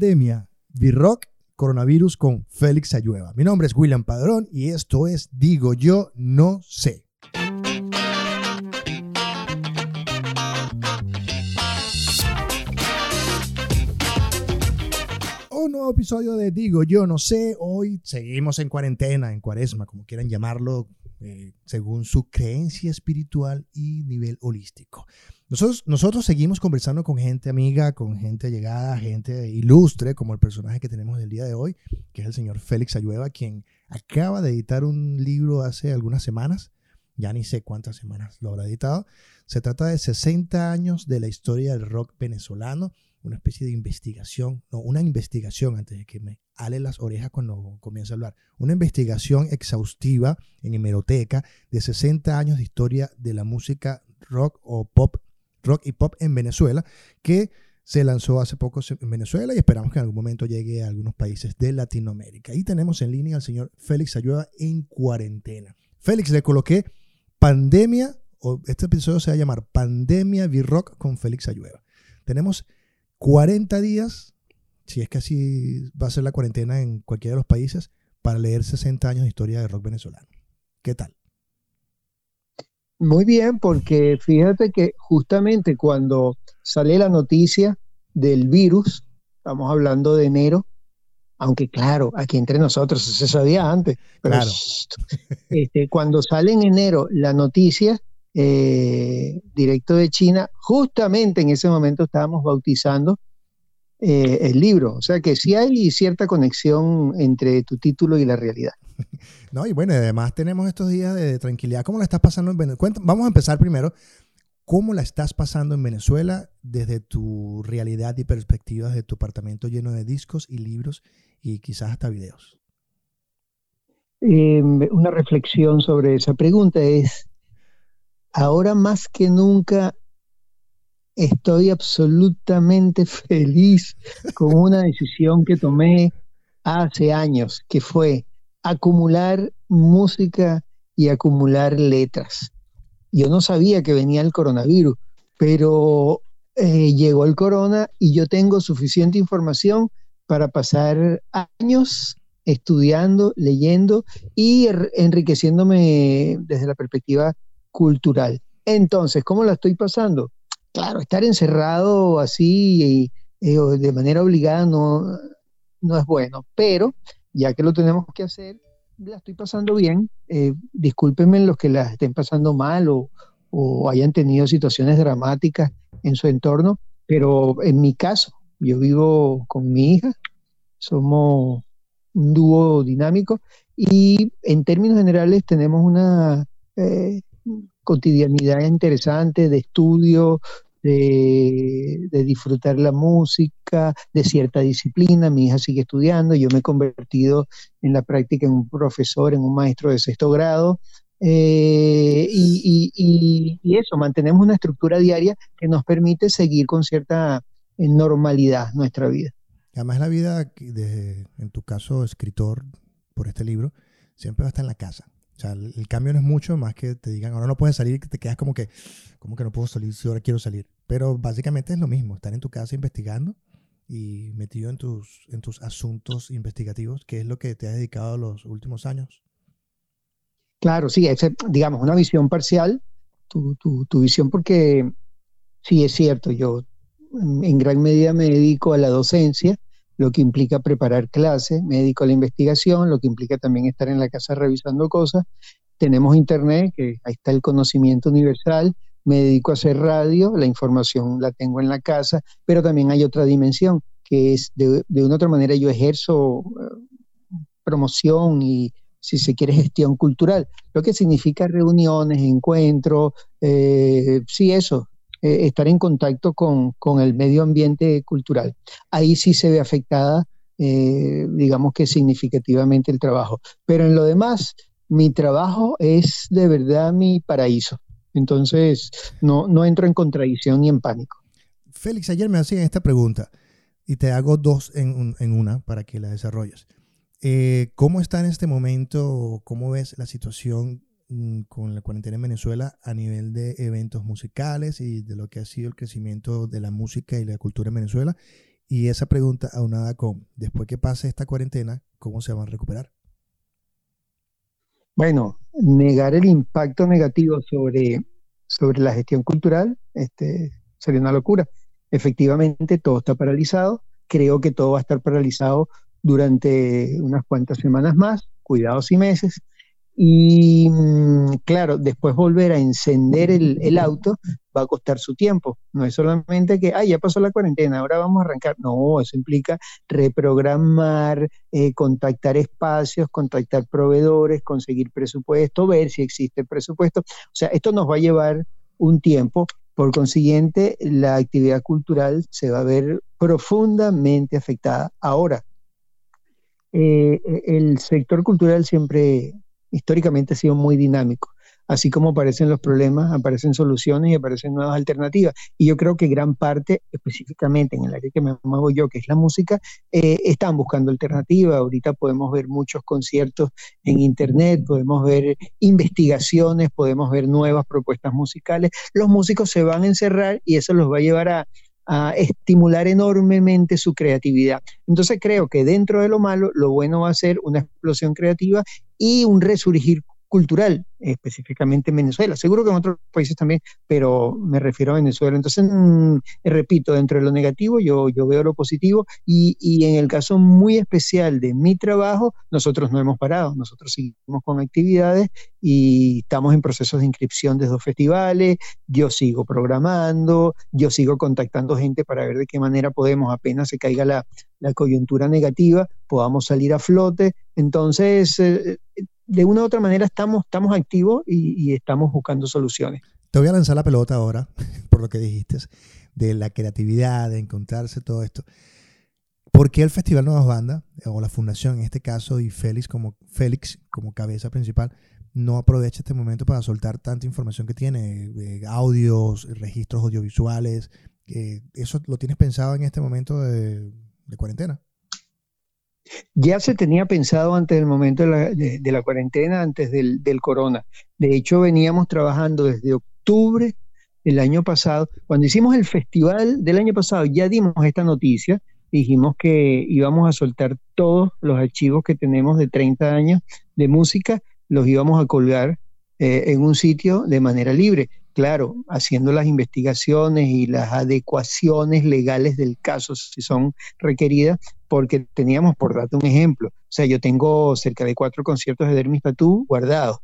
Pandemia, V-Rock, coronavirus con Félix Ayueva. Mi nombre es William Padrón y esto es Digo Yo No Sé. Nuevo episodio de Digo Yo No Sé. Hoy seguimos en cuarentena, en cuaresma, como quieran llamarlo, eh, según su creencia espiritual y nivel holístico. Nosotros, nosotros seguimos conversando con gente amiga, con gente llegada, gente ilustre, como el personaje que tenemos el día de hoy, que es el señor Félix Ayueva, quien acaba de editar un libro hace algunas semanas, ya ni sé cuántas semanas lo habrá editado. Se trata de 60 años de la historia del rock venezolano una especie de investigación, no, una investigación antes de que me ale las orejas cuando comience a hablar, una investigación exhaustiva en hemeroteca de 60 años de historia de la música rock o pop, rock y pop en Venezuela, que se lanzó hace poco en Venezuela y esperamos que en algún momento llegue a algunos países de Latinoamérica. Y tenemos en línea al señor Félix Ayuda en cuarentena. Félix, le coloqué pandemia, o este episodio se va a llamar Pandemia V-Rock con Félix Ayueva. Tenemos 40 días, si es que así va a ser la cuarentena en cualquiera de los países, para leer 60 años de historia de rock venezolano. ¿Qué tal? Muy bien, porque fíjate que justamente cuando sale la noticia del virus, estamos hablando de enero, aunque claro, aquí entre nosotros se sabía antes, pero Claro. este, cuando sale en enero la noticia eh, directo de China, justamente en ese momento estábamos bautizando eh, el libro, o sea que sí hay cierta conexión entre tu título y la realidad. No, y bueno, además tenemos estos días de tranquilidad. ¿Cómo la estás pasando en Venezuela? Vamos a empezar primero. ¿Cómo la estás pasando en Venezuela desde tu realidad y perspectivas de tu apartamento lleno de discos y libros y quizás hasta videos? Eh, una reflexión sobre esa pregunta es, ahora más que nunca estoy absolutamente feliz con una decisión que tomé hace años, que fue acumular música y acumular letras. Yo no sabía que venía el coronavirus, pero eh, llegó el corona y yo tengo suficiente información para pasar años estudiando, leyendo y er- enriqueciéndome desde la perspectiva cultural. Entonces, ¿cómo la estoy pasando? Claro, estar encerrado así eh, o de manera obligada no, no es bueno, pero ya que lo tenemos que hacer, la estoy pasando bien. Eh, discúlpenme los que la estén pasando mal o, o hayan tenido situaciones dramáticas en su entorno, pero en mi caso, yo vivo con mi hija, somos un dúo dinámico y en términos generales tenemos una eh, cotidianidad interesante de estudio, de, de, disfrutar la música, de cierta disciplina. Mi hija sigue estudiando, yo me he convertido en la práctica en un profesor, en un maestro de sexto grado. Eh, y, y, y, eso, mantenemos una estructura diaria que nos permite seguir con cierta eh, normalidad nuestra vida. Además, la vida, de, en tu caso, escritor por este libro, siempre va a estar en la casa. O sea, el, cambio no es mucho más que te digan, ahora no puedes salir que te quedas como que, como que no puedo salir si ahora quiero salir. Pero básicamente es lo mismo, estar en tu casa investigando y metido en tus, en tus asuntos investigativos, que es lo que te has dedicado los últimos años. Claro, sí, digamos, una visión parcial, tu, tu, tu visión, porque sí es cierto, yo en gran medida me dedico a la docencia, lo que implica preparar clases, me dedico a la investigación, lo que implica también estar en la casa revisando cosas. Tenemos internet, que ahí está el conocimiento universal, me dedico a hacer radio, la información la tengo en la casa, pero también hay otra dimensión, que es de, de una otra manera yo ejerzo uh, promoción y, si se quiere, gestión cultural, lo que significa reuniones, encuentros, eh, sí, eso, eh, estar en contacto con, con, el medio ambiente cultural. Ahí sí se ve afectada, eh, digamos que significativamente el trabajo. Pero en lo demás, mi trabajo es de verdad mi paraíso. Entonces, no, no entro en contradicción ni en pánico. Félix, ayer me hacían esta pregunta y te hago dos en, en una para que la desarrolles. Eh, ¿Cómo está en este momento, cómo ves la situación con la cuarentena en Venezuela a nivel de eventos musicales y de lo que ha sido el crecimiento de la música y la cultura en Venezuela? Y esa pregunta aunada con, después que pase esta cuarentena, ¿cómo se van a recuperar? Bueno, negar el impacto negativo sobre, sobre la gestión cultural este, sería una locura. Efectivamente, todo está paralizado. Creo que todo va a estar paralizado durante unas cuantas semanas más, cuidados y meses. Y mm, claro, después volver a encender el, auto va a costar su tiempo. No es solamente que, ah, ya pasó la cuarentena, ahora vamos a arrancar. No, eso implica reprogramar, eh, contactar espacios, contactar proveedores, conseguir presupuesto, ver si existe presupuesto. O sea, esto nos va a llevar un tiempo. Por consiguiente, la actividad cultural se va a ver profundamente afectada. Ahora, eh, el sector cultural siempre históricamente ha sido muy dinámico. Así como aparecen los problemas, aparecen soluciones y aparecen nuevas alternativas. Y yo creo que gran parte, específicamente en el área que me muevo yo, que es la música, eh, están buscando alternativas. Ahorita podemos ver muchos conciertos en Internet, podemos ver investigaciones, podemos ver nuevas propuestas musicales. Los músicos se van a encerrar y eso los va a llevar a, a estimular enormemente su creatividad. Entonces creo que dentro de lo malo, lo bueno va a ser una explosión creativa y un resurgir cultural, específicamente en Venezuela. Seguro que en otros países también, pero me refiero a Venezuela. Entonces, mm, repito, dentro de lo negativo yo, yo veo lo positivo y, y, en el caso muy especial de mi trabajo, nosotros no hemos parado, nosotros seguimos con actividades y estamos en procesos de inscripción de dos festivales, yo sigo programando, yo sigo contactando gente para ver de qué manera podemos, apenas se caiga la, la coyuntura negativa, podamos salir a flote. Entonces, eh, de una u otra manera estamos, estamos activos y, estamos buscando soluciones. Te voy a lanzar la pelota ahora, por lo que dijiste, de la creatividad, de encontrarse todo esto. ¿Por qué el Festival Nuevas Bandas, o la fundación en este caso, y Félix como, Félix como cabeza principal, no aprovecha este momento para soltar tanta información que tiene, audios, registros audiovisuales? ¿Eso lo tienes pensado en este momento de cuarentena? Ya se tenía pensado antes del momento de la, cuarentena, antes del, corona. De hecho, veníamos trabajando desde octubre del año pasado. Cuando hicimos el festival del año pasado, ya dimos esta noticia. Dijimos que íbamos a soltar todos los archivos que tenemos de 30 años de música, los íbamos a colgar eh, en un sitio de manera libre claro, haciendo las investigaciones y las adecuaciones legales del caso si son requeridas, porque teníamos, por darte un ejemplo, o sea, yo tengo cerca de cuatro conciertos de Dermis Tatú guardados,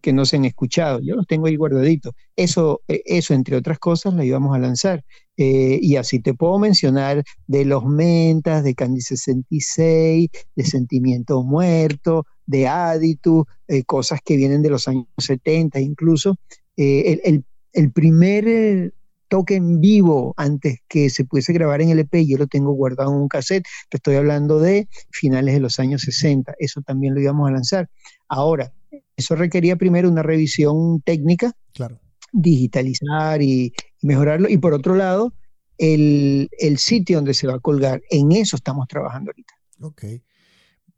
que no se han escuchado, yo los tengo ahí guardaditos. Eso, e, eso entre otras cosas, la íbamos a lanzar. Eh, y así te puedo mencionar de Los Mentas, de Candy 66, de Sentimiento Muerto, de Aditu, eh, cosas que vienen de los años 70 incluso, eh, el, primer eh, toque en vivo antes que se pudiese grabar en el EP, yo lo tengo guardado en un cassette, te estoy hablando de finales de los años 60, eso también lo íbamos a lanzar. Ahora, eso requería primero una revisión técnica, claro. digitalizar y, mejorarlo, y por otro lado, el, sitio donde se va a colgar, en eso estamos trabajando ahorita. Ok.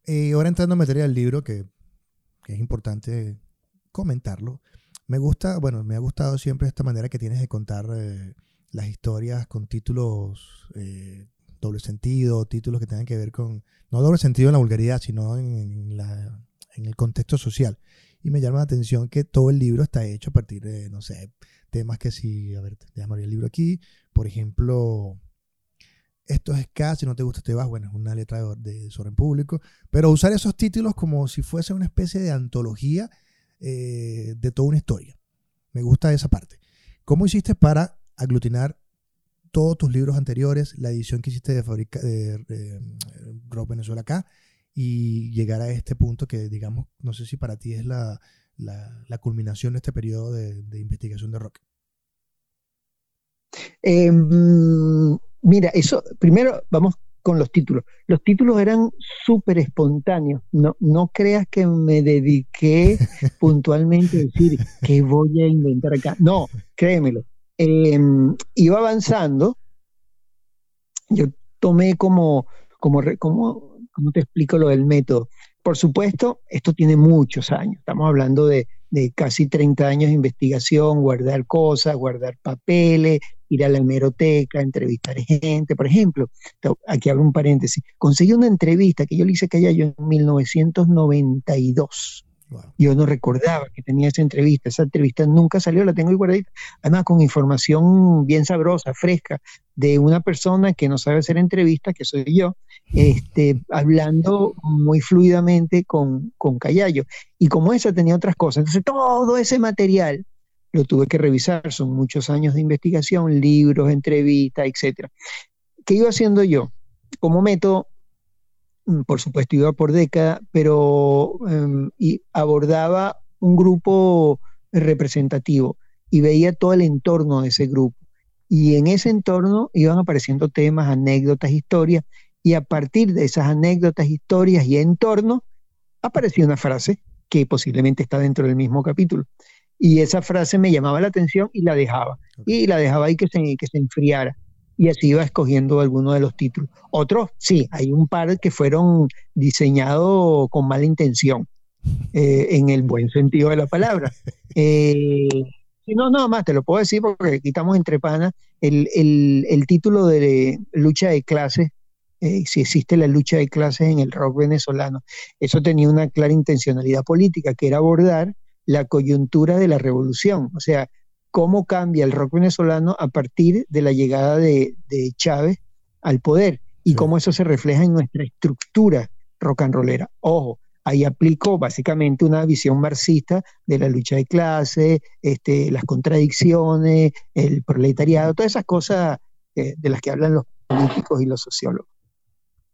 Eh, ahora entrando a materia del libro, que, que es importante comentarlo, me gusta, bueno, me ha gustado siempre esta manera que tienes de contar eh, las historias con títulos eh, doble sentido, títulos que tengan que ver con, no doble sentido en la vulgaridad, sino en, la, en el contexto social. Y me llama la atención que todo el libro está hecho a partir de, no sé, temas que si, a ver, te llamaría el libro aquí, por ejemplo, esto es K, si no te gusta te vas, bueno, es una letra de, de sobre público, pero usar esos títulos como si fuese una especie de antología eh, de toda una historia. Me gusta esa parte. ¿Cómo hiciste para aglutinar todos tus libros anteriores, la edición que hiciste de, Fabrica, de, Rock Venezuela acá y llegar a este punto que, digamos, no sé si para ti es la, culminación de este periodo de, investigación de rock? Em, mira, eso, primero vamos con los títulos. Los títulos eran súper espontáneos. No, no creas que me dediqué puntualmente a decir qué voy a inventar acá. No, créemelo. Em, iba avanzando. Yo tomé como, como, como, ¿cómo te explico lo del método? Por supuesto, esto tiene muchos años. Estamos hablando de, de casi 30 años de investigación, guardar cosas, guardar papeles, ir a la hemeroteca, entrevistar gente. Por ejemplo, aquí hago un paréntesis, conseguí una entrevista que yo le hice que yo en 1992 yo no recordaba que tenía esa entrevista. Esa entrevista nunca salió, la tengo ahí guardadita. Además, con información bien sabrosa, fresca, de una persona que no sabe hacer entrevistas, que soy yo, este, hablando muy fluidamente con, con Callayo. Y como esa tenía otras cosas. Entonces, todo ese material lo tuve que revisar. Son muchos años de investigación, libros, entrevistas, etc. ¿Qué iba haciendo yo? Como método, Mm, por supuesto iba por década, pero em, y abordaba un grupo representativo y veía todo el entorno de ese grupo. Y en ese entorno iban apareciendo temas, anécdotas, historias, y a partir de esas anécdotas, historias y entorno, aparecía una frase que posiblemente está dentro del mismo capítulo. Y esa frase me llamaba la atención y la dejaba. Y la dejaba ahí que se, que se enfriara y así iba escogiendo alguno de los títulos. Otros, sí, hay un par que fueron diseñados con mala intención, eh, en el buen sentido de la palabra. Eh, no, no, más te lo puedo decir porque aquí estamos entre panas. El, el, título de lucha de clases, eh, si existe la lucha de clases en el rock venezolano, eso tenía una clara intencionalidad política, que era abordar la coyuntura de la revolución. O sea, cómo cambia el rock venezolano a partir de la llegada de, Chávez al poder y cómo eso se refleja en nuestra estructura rock and rollera. Ojo, ahí aplico básicamente una visión marxista de la lucha de clase, este, las contradicciones, el proletariado, todas esas cosas eh, de las que hablan los políticos y los sociólogos.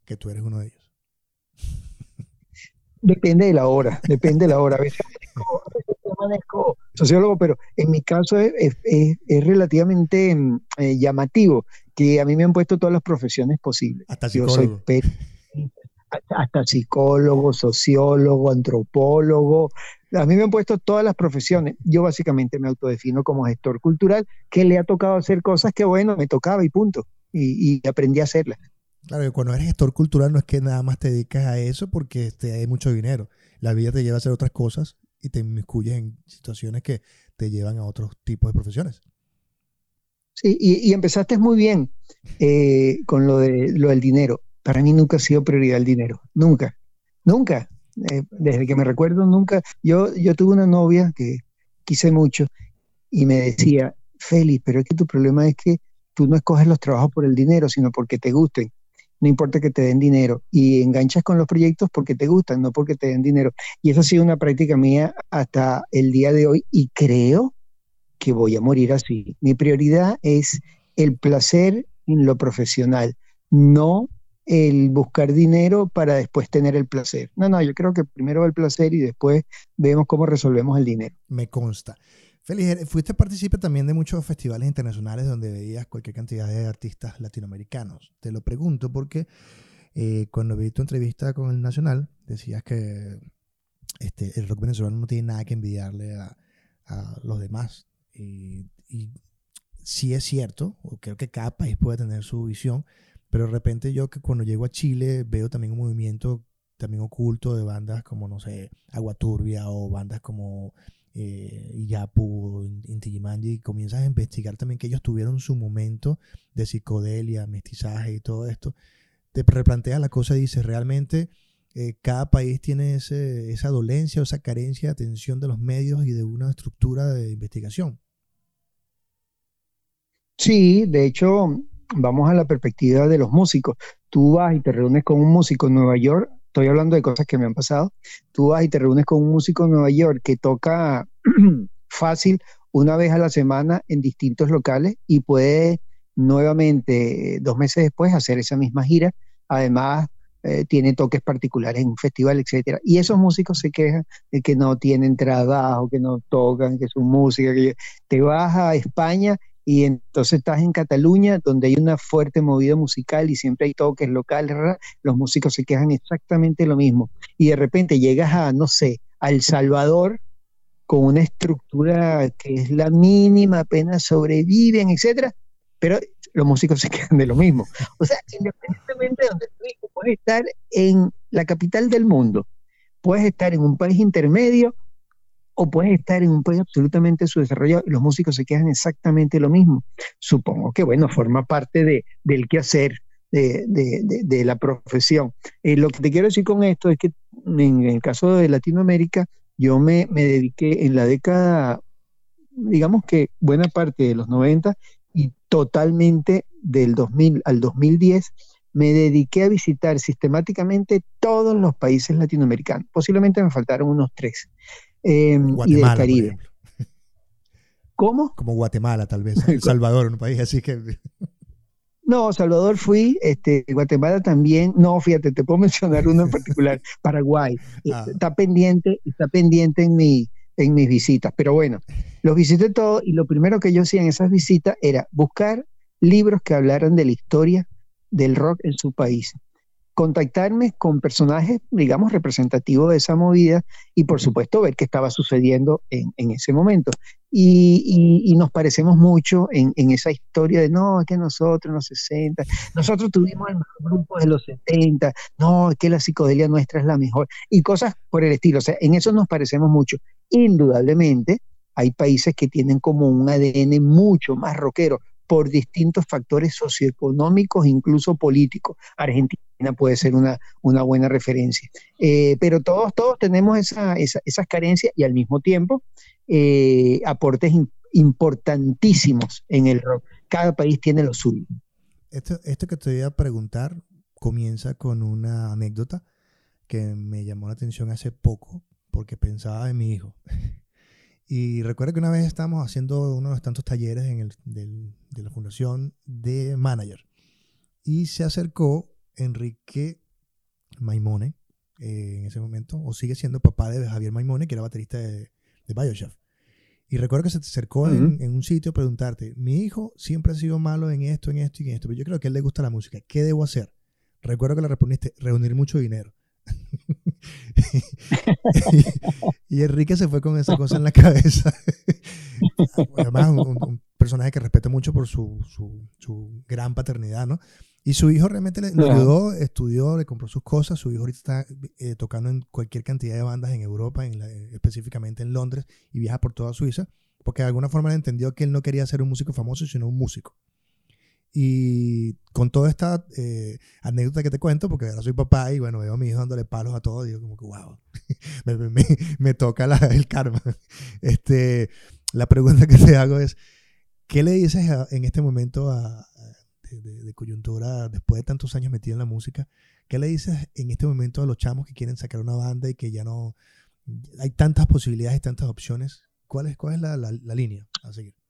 Que tú eres uno de ellos. Depende de la hora, depende de la hora. A veces manejo sociólogo, pero en mi caso es, relativamente mm, eh, llamativo que a mí me han puesto todas las profesiones posibles. Hasta psicólogo. Yo soy hasta psicólogo, sociólogo, antropólogo. A mí me han puesto todas las profesiones. Yo básicamente me autodefino como gestor cultural, que le ha tocado hacer cosas que, bueno, me tocaba y punto. Y, aprendí a hacerlas. Claro, que cuando eres gestor cultural no es que nada más te dedicas a eso porque te hay mucho dinero. La vida te lleva a hacer otras cosas y te inmiscuyes en situaciones que te llevan a otros tipos de profesiones. Sí, y, empezaste muy bien eh, con lo, de, lo del dinero. Para mí nunca ha sido prioridad el dinero, nunca, nunca. Eh, desde que me recuerdo, nunca. Yo, yo tuve una novia que quise mucho y me decía, Félix, pero es que tu problema es que tú no escoges los trabajos por el dinero, sino porque te gusten no importa que te den dinero. Y enganchas con los proyectos porque te gustan, no porque te den dinero. Y eso ha sido una práctica mía hasta el día de hoy y creo que voy a morir así. Mi prioridad es el placer en lo profesional, no el buscar dinero para después tener el placer. No, no, yo creo que primero el placer y después vemos cómo resolvemos el dinero. Me consta. Félix, fuiste partícipe también de muchos festivales internacionales donde veías cualquier cantidad de artistas latinoamericanos. Te lo pregunto porque eh, cuando vi tu entrevista con el Nacional, decías que este, el rock venezolano no tiene nada que envidiarle a, los demás. Y, y, sí es cierto, creo que cada país puede tener su visión, pero de repente yo que cuando llego a Chile veo también un movimiento también oculto de bandas como, no sé, Agua Turbia o bandas como eh, Yapu, Inti y comienzas a investigar también que ellos tuvieron su momento de psicodelia, mestizaje y todo esto, te replanteas la cosa y dices, realmente eh, cada país tiene esa dolencia o esa carencia de atención de los medios y de una estructura de investigación. Sí, de hecho, vamos a la perspectiva de los músicos. Tú vas y te reúnes con un músico en Nueva York estoy hablando de cosas que me han pasado, tú vas y te reúnes con un músico en Nueva York que toca fácil una vez a la semana en distintos locales y puede nuevamente, dos meses después, hacer esa misma gira. Además, eh, tiene toques particulares en un festival, etc. Y esos músicos se quejan de que no tienen trabajo, que no tocan, que su música, que te vas a España y entonces estás en Cataluña, donde hay una fuerte movida musical y siempre hay toques locales, los músicos se quejan exactamente lo mismo. Y de repente llegas a, no sé, El Salvador con una estructura que es la mínima, apenas sobreviven, etcétera, pero los músicos se quejan de lo mismo. O sea, independientemente de donde tú puedes estar en la capital del mundo, puedes estar en un país intermedio o puedes estar en un país absolutamente subdesarrollado y los músicos se quedan exactamente lo mismo. Supongo que, bueno, forma parte de, del quehacer de, de, la profesión. Eh, lo que te quiero decir con esto es que en el caso de Latinoamérica, yo me, me dediqué en la década, digamos que buena parte de los 90 y totalmente del 2000 al 2010, me dediqué a visitar sistemáticamente todos los países latinoamericanos. Posiblemente me faltaron unos tres. Em, y del Caribe. ¿Cómo? Como Guatemala, tal vez. El Salvador, un país así que. No, Salvador fui, este, Guatemala también. No, fíjate, te puedo mencionar uno en particular, Paraguay. Ah. Está pendiente, está pendiente en mi, en mis visitas. Pero bueno, los visité todos y lo primero que yo hacía en esas visitas era buscar libros que hablaran de la historia del rock en su país contactarme con personajes, digamos, representativos de esa movida y por supuesto ver qué estaba sucediendo en, ese momento. Y, nos parecemos mucho en, esa historia de, no, es que nosotros en los 60, nosotros tuvimos el mejor grupo de los 70, no, es que la psicodelia nuestra es la mejor, y cosas por el estilo. O sea, en eso nos parecemos mucho. Indudablemente, hay países que tienen como un ADN mucho más rockero por distintos factores socioeconómicos, incluso políticos. Argentina puede ser una, una buena referencia. Eh, pero todos, todos tenemos esa, esas carencias y al mismo tiempo eh, aportes importantísimos en el rock. Cada país tiene lo suyo. Esto, esto que te voy a preguntar comienza con una anécdota que me llamó la atención hace poco porque pensaba en mi hijo. Y recuerdo que una vez estábamos haciendo uno de los tantos talleres en el, de la fundación de manager. Y se acercó Enrique Maimone eh, en ese momento, o sigue siendo papá de Javier Maimone, que era baterista de, de Bioshock. Y recuerdo que se te acercó en, en, un sitio a preguntarte, mi hijo siempre ha sido malo en esto, en esto y en esto, pero yo creo que a él le gusta la música, ¿qué debo hacer? Recuerdo que le respondiste, reunir mucho dinero. y, Enrique se fue con esa cosa en la cabeza. Además, un, personaje que respeto mucho por su, su, gran paternidad, ¿no? Y su hijo realmente le, ayudó, estudió, le compró sus cosas. Su hijo ahorita está eh, tocando en cualquier cantidad de bandas en Europa, en específicamente en Londres, y viaja por toda Suiza, porque de alguna forma le entendió que él no quería ser un músico famoso, sino un músico. Y con toda esta eh, anécdota que te cuento, porque ahora soy papá y bueno, veo a mi hijo dándole palos a todo, digo como que wow, me, toca el karma. Este, la pregunta que te hago es, ¿qué le dices en este momento a, de, coyuntura, después de tantos años metido en la música, qué le dices en este momento a los chamos que quieren sacar una banda y que ya no, hay tantas posibilidades y tantas opciones? ¿Cuál es, cuál es la, la línea a seguir?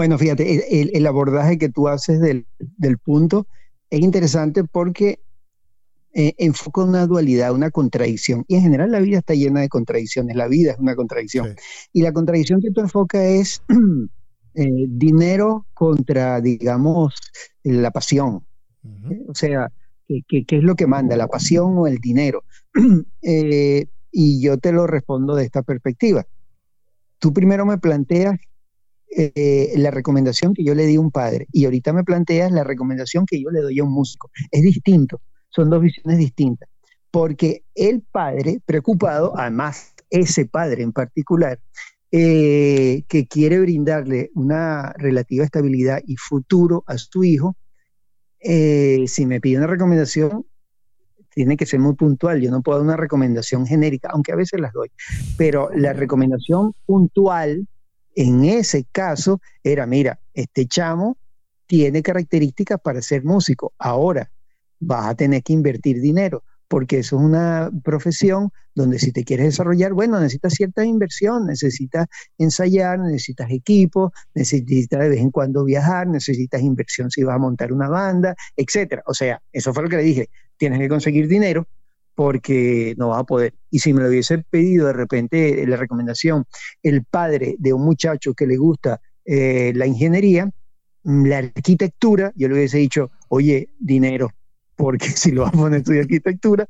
Bueno, fíjate, el, abordaje que tú haces del, punto es interesante porque eh, enfoca una dualidad, una contradicción. Y en general la vida está llena de contradicciones, la vida es una contradicción. Y la contradicción que tú enfocas es eh, dinero contra, digamos, la pasión. O sea, ¿qué, es lo que manda, la pasión o el dinero? Eh, y yo te lo respondo de esta perspectiva. Tú primero me planteas eh, la recomendación que yo le di a un padre y ahorita me planteas la recomendación que yo le doy a un músico. Es distinto, son dos visiones distintas. Porque el padre preocupado, además ese padre en particular, eh, que quiere brindarle una relativa estabilidad y futuro a su hijo, eh, si me pide una recomendación, tiene que ser muy puntual. Yo no puedo dar una recomendación genérica, aunque a veces las doy, pero la recomendación puntual en ese caso era, mira, este chamo tiene características para ser músico. Ahora vas a tener que invertir dinero, porque eso es una profesión donde si te quieres desarrollar, bueno, necesitas cierta inversión, necesitas ensayar, necesitas equipo, necesitas de vez en cuando viajar, necesitas inversión si vas a montar una banda, etcétera. O sea, eso fue lo que le dije, tienes que conseguir dinero porque no va a poder. Y si me lo hubiese pedido de repente la recomendación, el padre de un muchacho que le gusta eh, la ingeniería, mm, la arquitectura, yo le hubiese dicho, oye, dinero, porque si lo vamos a estudiar arquitectura,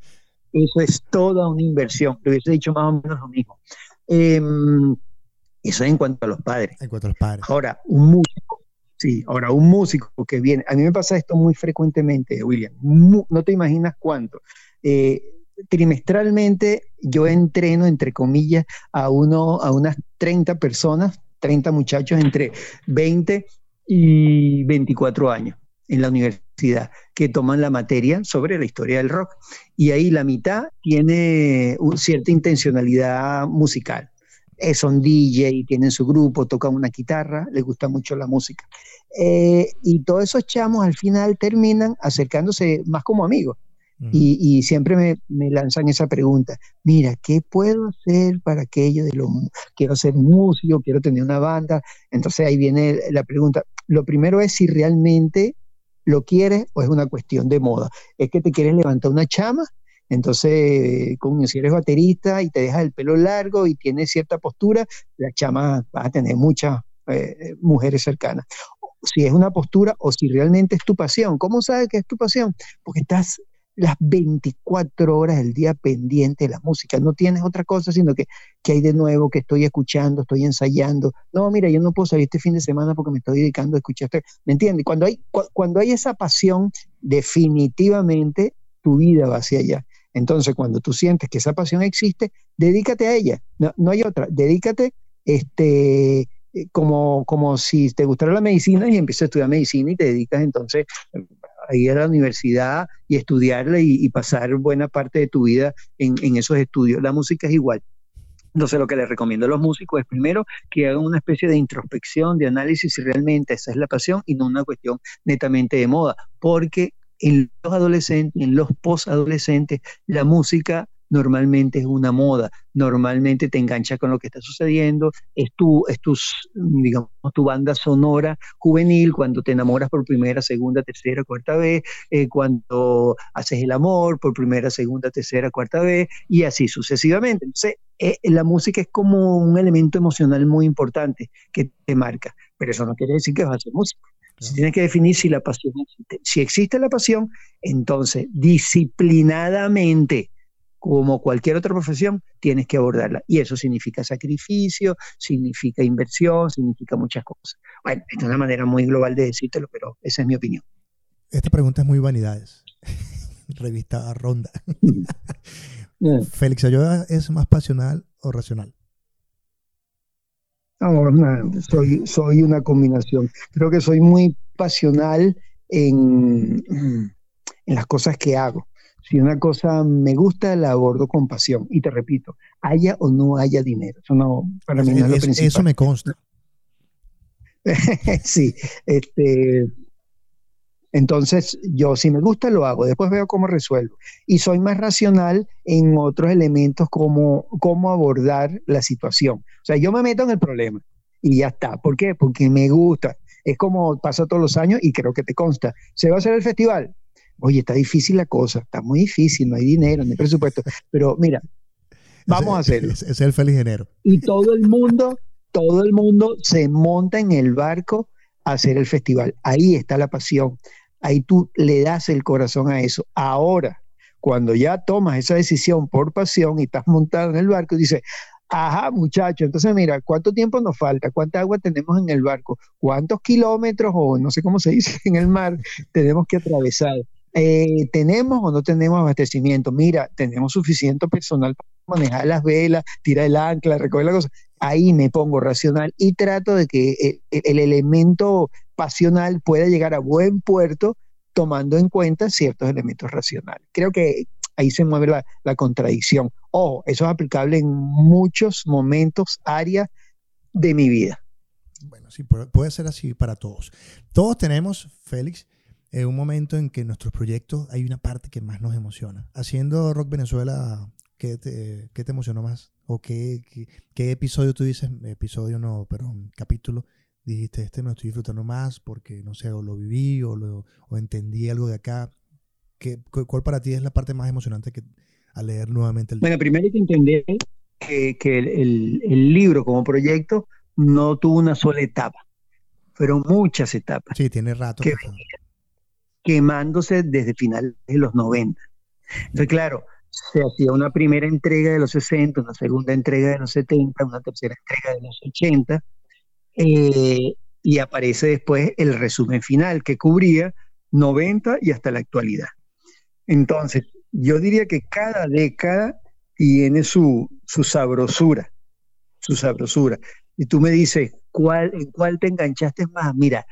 eso es toda una inversión. Le hubiese dicho más o menos lo mismo. Em, eso en cuanto a los padres. En cuanto a los padres. Ahora, un músico, sí, ahora un músico que viene, a mí me pasa esto muy frecuentemente, William, no te imaginas cuánto. Eh, trimestralmente yo entreno, entre comillas, a, uno, a unas 30 personas, 30 muchachos entre 20 y 24 años en la universidad que toman la materia sobre la historia del rock. Y ahí la mitad tiene cierta intencionalidad musical. Eh, son DJ, tienen su grupo, tocan una guitarra, les gusta mucho la música. Eh, y todos esos chamos al final terminan acercándose más como amigos. Y, siempre me, lanzan esa pregunta, mira, ¿qué puedo hacer para aquello de lo, quiero ser músico, quiero tener una banda? Entonces ahí viene la pregunta. Lo primero es si realmente lo quieres o es una cuestión de moda. Es que te quieres levantar una chama, entonces, si eres baterista y te dejas el pelo largo y tienes cierta postura, la chama va a tener muchas eh, mujeres cercanas si es una postura o si realmente es tu pasión. ¿Cómo sabes que es tu pasión? Porque estás las 24 horas del día pendiente de la música. No tienes otra cosa, sino que, que hay de nuevo, que estoy escuchando, estoy ensayando. No, mira, yo no puedo salir este fin de semana porque me estoy dedicando a escuchar. ¿Me entiendes? Cuando hay, cuando hay esa pasión, definitivamente tu vida va hacia allá. Entonces, cuando tú sientes que esa pasión existe, dedícate a ella. No, no hay otra. Dedícate este, eh, como, como si te gustara la medicina y empiezas a estudiar medicina y te dedicas entonces a ir a la universidad y estudiarla y, pasar buena parte de tu vida en, esos estudios. La música es igual. Entonces lo que les recomiendo a los músicos es primero que hagan una especie de introspección, de análisis si realmente esa es la pasión y no una cuestión netamente de moda, porque en los adolescentes, en los posadolescentes, la música normalmente es una moda, normalmente te engancha con lo que está sucediendo, es tu, es tu, digamos, tu banda sonora juvenil cuando te enamoras por primera, segunda, tercera, cuarta vez, eh, cuando haces el amor por primera, segunda, tercera, cuarta vez, y así sucesivamente. Entonces, eh, la música es como un elemento emocional muy importante que te marca, pero eso no quiere decir que vas a hacer música. Si tienes que definir si la pasión existe. Si existe la pasión, entonces disciplinadamente como cualquier otra profesión, tienes que abordarla. Y eso significa sacrificio, significa inversión, significa muchas cosas. Bueno, esta es una manera muy global de decírtelo, pero esa es mi opinión. Esta pregunta es muy vanidades. Revista Ronda. Félix Ayoda es más pasional o racional? No, soy, soy una combinación. Creo que soy muy pasional en, en las cosas que hago. Si una cosa me gusta, la abordo con pasión. Y te repito, haya o no haya dinero. Eso no, para mí no es, lo principal. Eso me consta. sí, este, entonces yo si me gusta lo hago, después veo cómo resuelvo. Y soy más racional en otros elementos como cómo abordar la situación. O sea, yo me meto en el problema y ya está. ¿Por qué? Porque me gusta. Es como pasa todos los años y creo que te consta. ¿Se va a hacer el festival? Oye, está difícil la cosa, está muy difícil, no hay dinero, no hay presupuesto. Pero mira, vamos a hacerlo. Es, el feliz enero. Y todo el mundo, todo el mundo se monta en el barco a hacer el festival. Ahí está la pasión. Ahí tú le das el corazón a eso. Ahora, cuando ya tomas esa decisión por pasión y estás montado en el barco, dices, Ajá, muchacho. Entonces, mira, ¿cuánto tiempo nos falta? ¿Cuánta agua tenemos en el barco? ¿Cuántos kilómetros o no sé cómo se dice en el mar tenemos que atravesar? Eh, ¿Tenemos o no tenemos abastecimiento? Mira, tenemos suficiente personal para manejar las velas, tirar el ancla, recoger la cosa. Ahí me pongo racional y trato de que el, elemento pasional pueda llegar a buen puerto tomando en cuenta ciertos elementos racionales. Creo que ahí se mueve la, la contradicción. Ojo, eso es aplicable en muchos momentos, áreas de mi vida. Bueno, sí, puede ser así para todos. Todos tenemos, Félix, en un momento en que en nuestros proyectos hay una parte que más nos emociona. Haciendo Rock Venezuela, ¿qué te, qué te emocionó más? ¿O qué, qué, episodio tú dices? Episodio no, pero capítulo. Dijiste, este me estoy disfrutando más porque, no sé, o lo viví o, lo, o entendí algo de acá. ¿Qué, ¿Cuál para ti es la parte más emocionante que, al leer nuevamente el libro? Bueno, primero hay que entender que, que el, el, libro como proyecto no tuvo una sola etapa. Fueron muchas etapas. Sí, tiene rato. Que, quemándose desde finales de los 90. Entonces, claro, se hacía una primera entrega de los 60, una segunda entrega de los 70, una tercera entrega de los 80, eh, y aparece después el resumen final que cubría 90 y hasta la actualidad. Entonces, yo diría que cada década tiene su, su sabrosura, su sabrosura. Y tú me dices, ¿cuál, ¿en cuál te enganchaste más? Mira,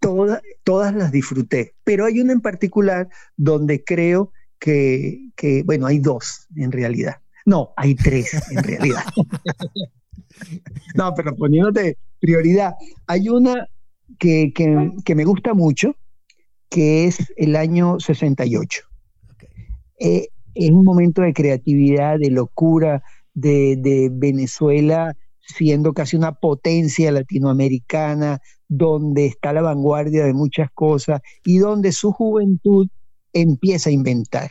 todas, todas las disfruté, pero hay una en particular donde creo que, que, bueno, hay dos en realidad. No, hay tres en realidad. no, pero poniéndote prioridad, hay una que, que, que, me gusta mucho, que es el año 68. Eh, es un momento de creatividad, de locura, de, de Venezuela siendo casi una potencia latinoamericana, donde está la vanguardia de muchas cosas y donde su juventud empieza a inventar.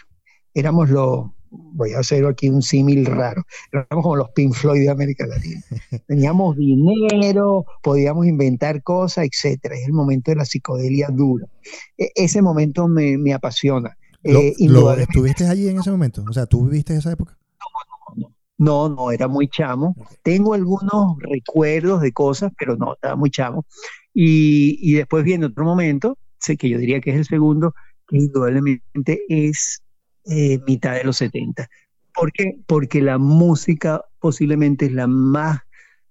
Éramos los, voy a hacer aquí un símil raro, éramos como los Pink Floyd de América Latina. Teníamos dinero, podíamos inventar cosas, etc. Es el momento de la psicodelia dura. E, ese momento me, me apasiona. Eh, ¿Estuviste allí en ese momento? O sea, ¿tú viviste esa época? No, no, era muy chamo. Tengo algunos recuerdos de cosas, pero no, estaba muy chamo. Y, después viene otro momento, sé que yo diría que es el segundo, que indudablemente es eh, mitad de los 70. ¿Por qué? Porque la música posiblemente es la más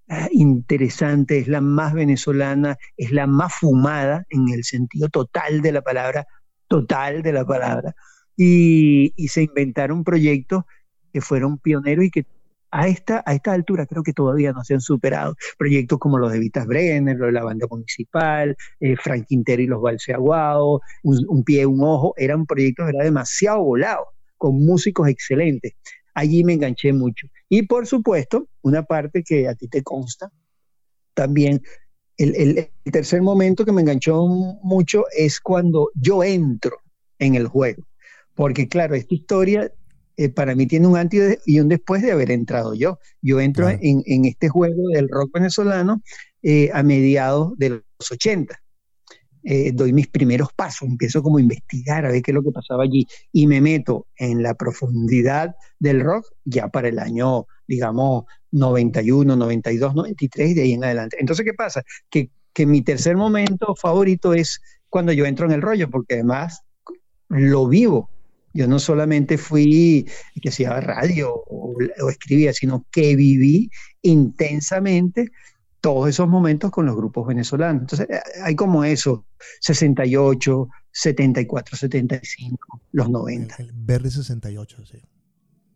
ah, interesante, es la más venezolana, es la más fumada en el sentido total de la palabra, total de la palabra. Y se inventaron proyectos que fueron pioneros y que a esta, a esta altura creo que todavía no se han superado. Proyectos como los de Vitas Brenner, lo de la banda municipal, eh, Frank Quintero y los Balseaguados, un, pie, un ojo, eran proyectos era demasiado volados, con músicos excelentes. Allí me enganché mucho. Y por supuesto, una parte que a ti te consta, también el, el tercer momento que me enganchó mucho es cuando yo entro en el juego. Porque claro, esta historia eh, para mí tiene un antes y un después de haber entrado yo. Yo entro claro. en, en, este juego del rock venezolano eh, a mediados de los 80. Eh, doy mis primeros pasos, empiezo como a investigar a ver qué es lo que pasaba allí y me meto en la profundidad del rock ya para el año, digamos, 91, 92, 93 y de ahí en adelante. Entonces, ¿qué pasa? Que, que mi tercer momento favorito es cuando yo entro en el rollo, porque además lo vivo, yo no solamente fui que hacía radio o, o, escribía, sino que viví intensamente todos esos momentos con los grupos venezolanos. Entonces, eh, hay como eso, 68, 74, 75, los 90. El, el Verde 68, sí,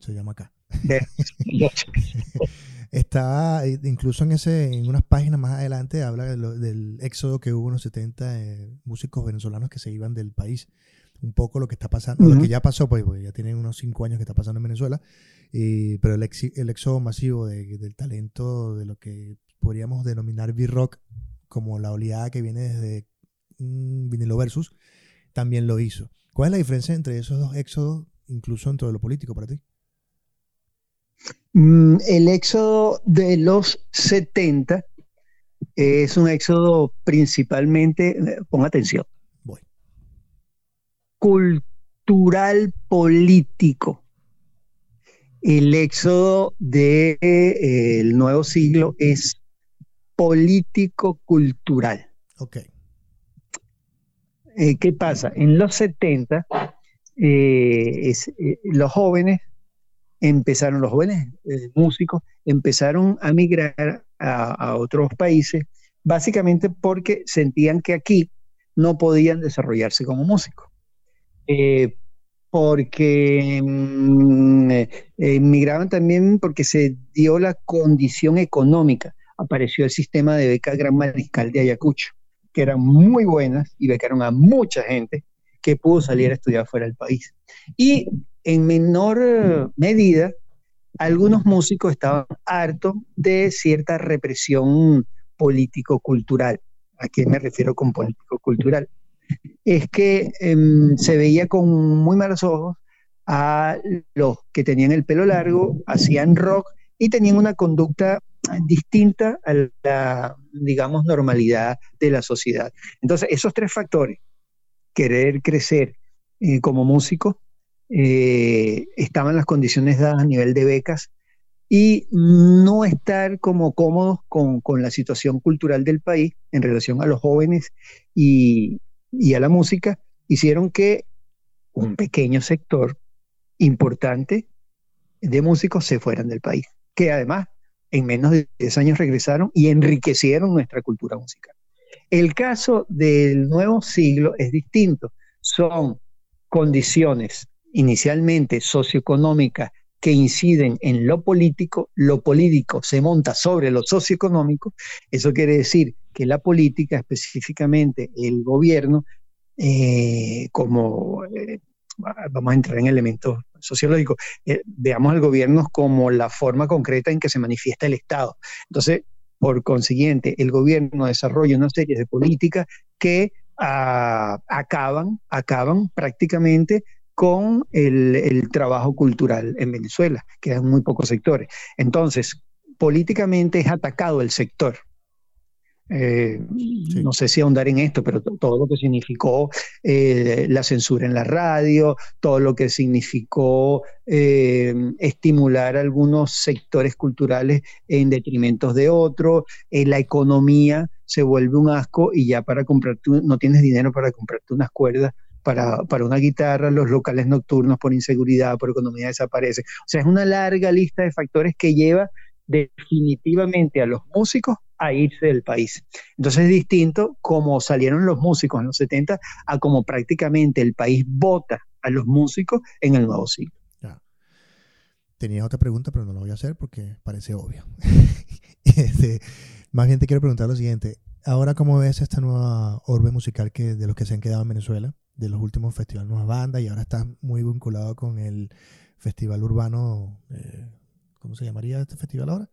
se llama acá. Verde 68. Está incluso en ese en unas páginas más adelante habla de lo, del éxodo que hubo en los 70 eh, músicos venezolanos que se iban del país un poco lo que está pasando, uh -huh. lo que ya pasó, pues, pues, ya tienen unos cinco años que está pasando en Venezuela, eh, pero el, ex, el éxodo masivo de, del talento de lo que podríamos denominar V-Rock como la oleada que viene desde un mm, vinilo versus, también lo hizo. ¿Cuál es la diferencia entre esos dos éxodos, incluso dentro de lo político para ti? Mm, el éxodo de los 70 es un éxodo principalmente, eh, pon atención, cultural político. El éxodo del de, eh, el nuevo siglo es político-cultural. Ok. Eh, ¿Qué pasa? En los 70, eh, es, los jóvenes empezaron, los jóvenes músicos empezaron a migrar a, a otros países, básicamente porque sentían que aquí no podían desarrollarse como músicos eh, porque mm, eh, emigraban también porque se dio la condición económica. Apareció el sistema de beca Gran Mariscal de Ayacucho, que eran muy buenas y becaron a mucha gente que pudo salir a estudiar fuera del país. Y en menor medida, algunos músicos estaban hartos de cierta represión político-cultural. ¿A qué me refiero con político-cultural? Es que eh, se veía con muy malos ojos a los que tenían el pelo largo, hacían rock y tenían una conducta distinta a la, digamos, normalidad de la sociedad. Entonces, esos tres factores, querer crecer eh, como músico, eh, estaban las condiciones dadas a nivel de becas y no estar como cómodos con, con, la situación cultural del país en relación a los jóvenes y, y a la música hicieron que un pequeño sector importante de músicos se fueran del país, que además en menos de 10 años regresaron y enriquecieron nuestra cultura musical. El caso del nuevo siglo es distinto. Son condiciones inicialmente socioeconómicas que inciden en lo político, lo político se monta sobre lo socioeconómico, eso quiere decir que la política, específicamente el gobierno, eh, como eh, vamos a entrar en elementos sociológicos, eh, veamos al gobierno como la forma concreta en que se manifiesta el Estado. Entonces, por consiguiente, el gobierno desarrolla una serie de políticas que ah, acaban, acaban prácticamente con el, trabajo cultural en Venezuela, que hay muy pocos sectores. Entonces, políticamente es atacado el sector. Eh, no sé si ahondar en esto, pero todo lo que significó eh, la censura en la radio, todo lo que significó eh, estimular algunos sectores culturales en detrimento de otros, la economía se vuelve un asco y ya para comprarte, no tienes dinero para comprarte unas cuerdas para, para, una guitarra, los locales nocturnos por inseguridad, por economía desaparecen. O sea, es una larga lista de factores que lleva definitivamente a los músicos a irse del país. Entonces es distinto como salieron los músicos en los 70 a como prácticamente el país vota a los músicos en el nuevo siglo. Tenía otra pregunta, pero no la voy a hacer porque parece obvio. Este, más bien te quiero preguntar lo siguiente. Ahora, ¿cómo ves esta nueva orbe musical que, de los que se han quedado en Venezuela? De los últimos festivales Nueva Banda y ahora está muy vinculado con el Festival Urbano. Eh, ¿Cómo se llamaría este festival ahora?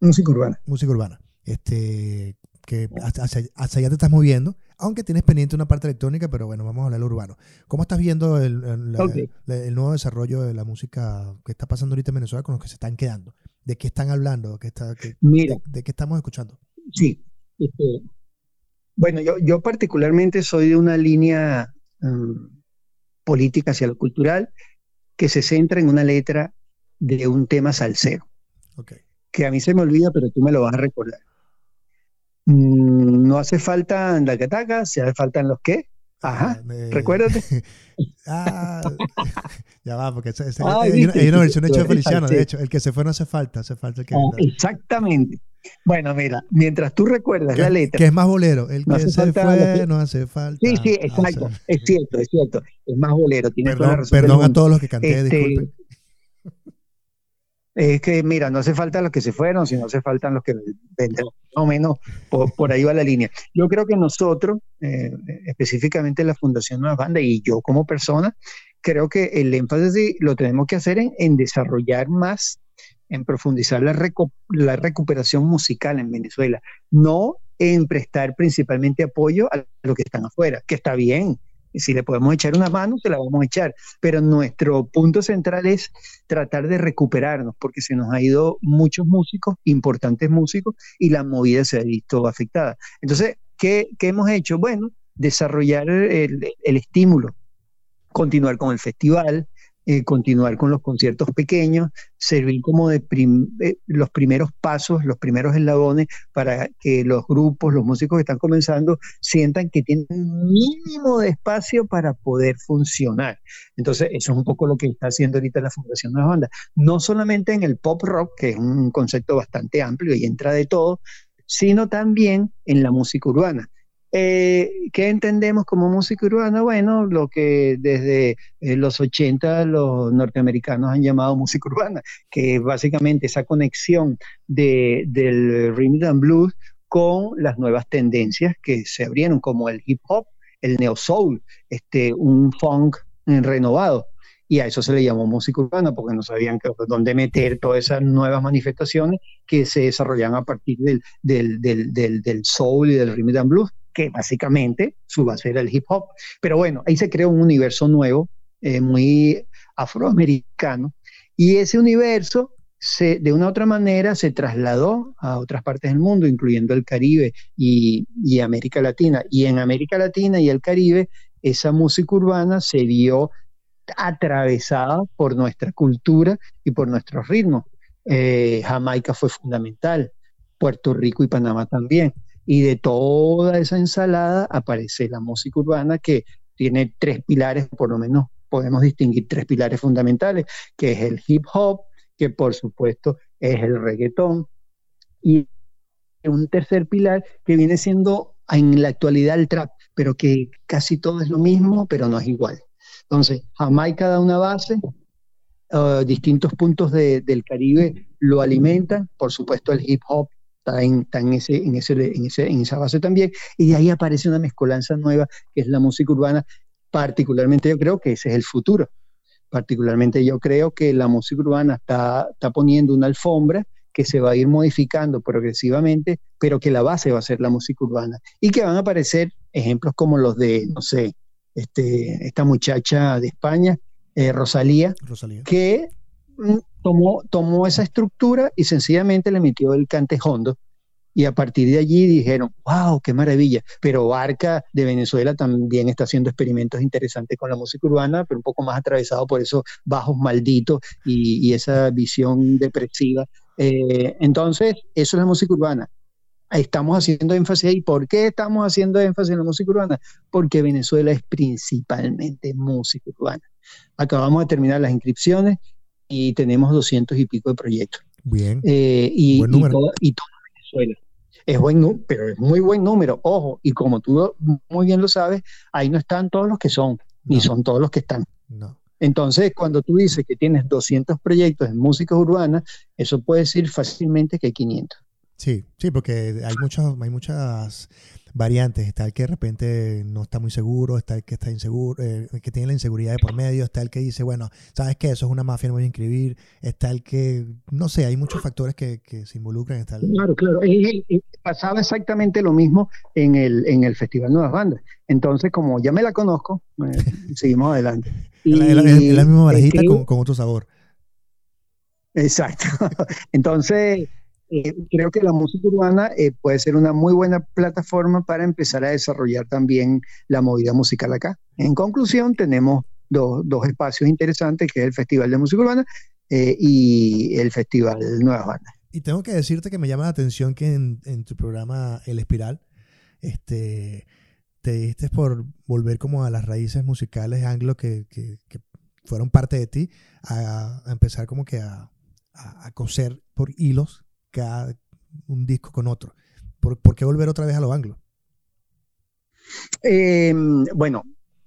Música urbana. Música urbana. Este, que hacia, allá te estás moviendo, aunque tienes pendiente una parte electrónica, pero bueno, vamos a hablar urbano. ¿Cómo estás viendo el, nuevo desarrollo de la música que está pasando ahorita en Venezuela con los que se están quedando? ¿De qué están hablando? ¿De qué, está, de, qué estamos escuchando? Sí. Este, bueno, yo, yo particularmente soy de una línea um, política hacia lo cultural que se centra en una letra de un tema salsero. Okay que a mí se me olvida, pero tú me lo vas a recordar. Mm, no hace falta en la que se hace falta en los que. Ajá, recuérdate. ah, ya va, porque hay, una, versión hecha de Feliciano, de hecho, el que se fue no hace falta, hace falta el que... Ah, exactamente. Bueno, mira, mientras tú recuerdas la letra... Que es más bolero, el que se fue no hace falta. Sí, sí, exacto, es cierto, es cierto, es más bolero. perdón, perdón a todos los que canté, este, disculpen es que, mira, no hace falta los que se fueron, sino hace falta los que vendrán, más o menos por, ahí va la línea. Yo creo que nosotros, eh, específicamente la Fundación Nueva Banda y yo como persona, creo que el énfasis lo tenemos que hacer en, desarrollar más, en profundizar la, la recuperación musical en Venezuela, no en prestar principalmente apoyo a los que están afuera, que está bien, si le podemos echar una mano, se la vamos a echar. Pero nuestro punto central es tratar de recuperarnos, porque se nos ha ido muchos músicos, importantes músicos, y la movida se ha visto afectada. Entonces, ¿qué, hemos hecho? Bueno, desarrollar el, el estímulo, continuar con el festival, eh, continuar con los conciertos pequeños, servir como eh, los primeros pasos, los primeros eslabones para que los grupos, los músicos que están comenzando sientan que tienen un mínimo de espacio para poder funcionar. Entonces, eso es un poco lo que está haciendo ahorita la Fundación de las Bandas. No solamente en el pop rock, que es un concepto bastante amplio y entra de todo, sino también en la música urbana. Eh, ¿Qué entendemos como música urbana? Bueno, lo que desde eh, los 80 los norteamericanos han llamado música urbana, que es básicamente esa conexión de, del rhythm and blues con las nuevas tendencias que se abrieron, como el hip hop, el neo soul, este, un funk renovado. Y a eso se le llamó música urbana porque no sabían dónde meter todas esas nuevas manifestaciones que se desarrollan a partir del, del, del, del soul y del rhythm and blues que básicamente su base era el hip hop. Pero bueno, ahí se creó un universo nuevo, eh, muy afroamericano, y ese universo de una u otra manera se trasladó a otras partes del mundo, incluyendo el Caribe y, y, América Latina. Y en América Latina y el Caribe, esa música urbana se vio atravesada por nuestra cultura y por nuestros ritmos. Eh, Jamaica fue fundamental, Puerto Rico y Panamá también. Y de toda esa ensalada aparece la música urbana que tiene tres pilares, por lo menos podemos distinguir tres pilares fundamentales, que es el hip hop, que por supuesto es el reggaetón, y un tercer pilar que viene siendo en la actualidad el trap, pero que casi todo es lo mismo, pero no es igual. Entonces, Jamaica da una base, uh, distintos puntos del Caribe lo alimentan, por supuesto el hip hop está, en, ese, en, ese, en, ese, en esa base también, y de ahí aparece una mezcolanza nueva que es la música urbana, particularmente yo creo que ese es el futuro. Particularmente yo creo que la música urbana está, está poniendo una alfombra que se va a ir modificando progresivamente, pero que la base va a ser la música urbana. Y que van a aparecer ejemplos como los de, no sé, este, esta muchacha de España, eh, Rosalía, que mm, tomó, tomó esa estructura y sencillamente le metió el cante hondo y a partir de allí dijeron, wow, qué maravilla. Pero Barca de Venezuela también está haciendo experimentos interesantes con la música urbana, pero un poco más atravesado por esos bajos malditos y, esa visión depresiva. Eh, entonces, eso es la música urbana. Estamos haciendo énfasis ahí. ¿Por qué estamos haciendo énfasis en la música urbana? Porque Venezuela es principalmente música urbana. Acabamos de terminar las inscripciones y tenemos doscientos y pico de proyectos. Bien. Eh, y, y, todo, y todo Venezuela es buen pero es muy buen número, ojo, y como tú muy bien lo sabes, ahí no están todos los que son, ni son todos los que están. No. Entonces, cuando tú dices que tienes 200 proyectos en música urbana, eso puede decir fácilmente que hay 500. Sí, sí, porque hay, muchos, hay muchas variantes. Está el que de repente no está muy seguro, está el que está inseguro, eh, que tiene la inseguridad de por medio, está el que dice, bueno, sabes que eso es una mafia, no voy a inscribir, está el que, no sé, hay muchos factores que, se involucran. Está Claro, claro. pasaba exactamente lo mismo en el, en el Festival Nuevas Bandas. Entonces, como ya me la conozco, eh, seguimos adelante. es, la, misma barajita con, con otro sabor. Exacto. Entonces, eh, creo que la música urbana eh, puede ser una muy buena plataforma para empezar a desarrollar también la movida musical acá. En conclusión, tenemos dos, espacios interesantes, que es el Festival de Música Urbana eh, y el Festival Nuevas Bandas. Y tengo que decirte que me llama la atención que en, tu programa El Espiral, este, te diste por volver como a las raíces musicales anglo que, fueron parte de ti, a, empezar como que a, a coser por hilos cada un disco con otro. ¿Por, qué volver otra vez a lo anglo? Em, bueno.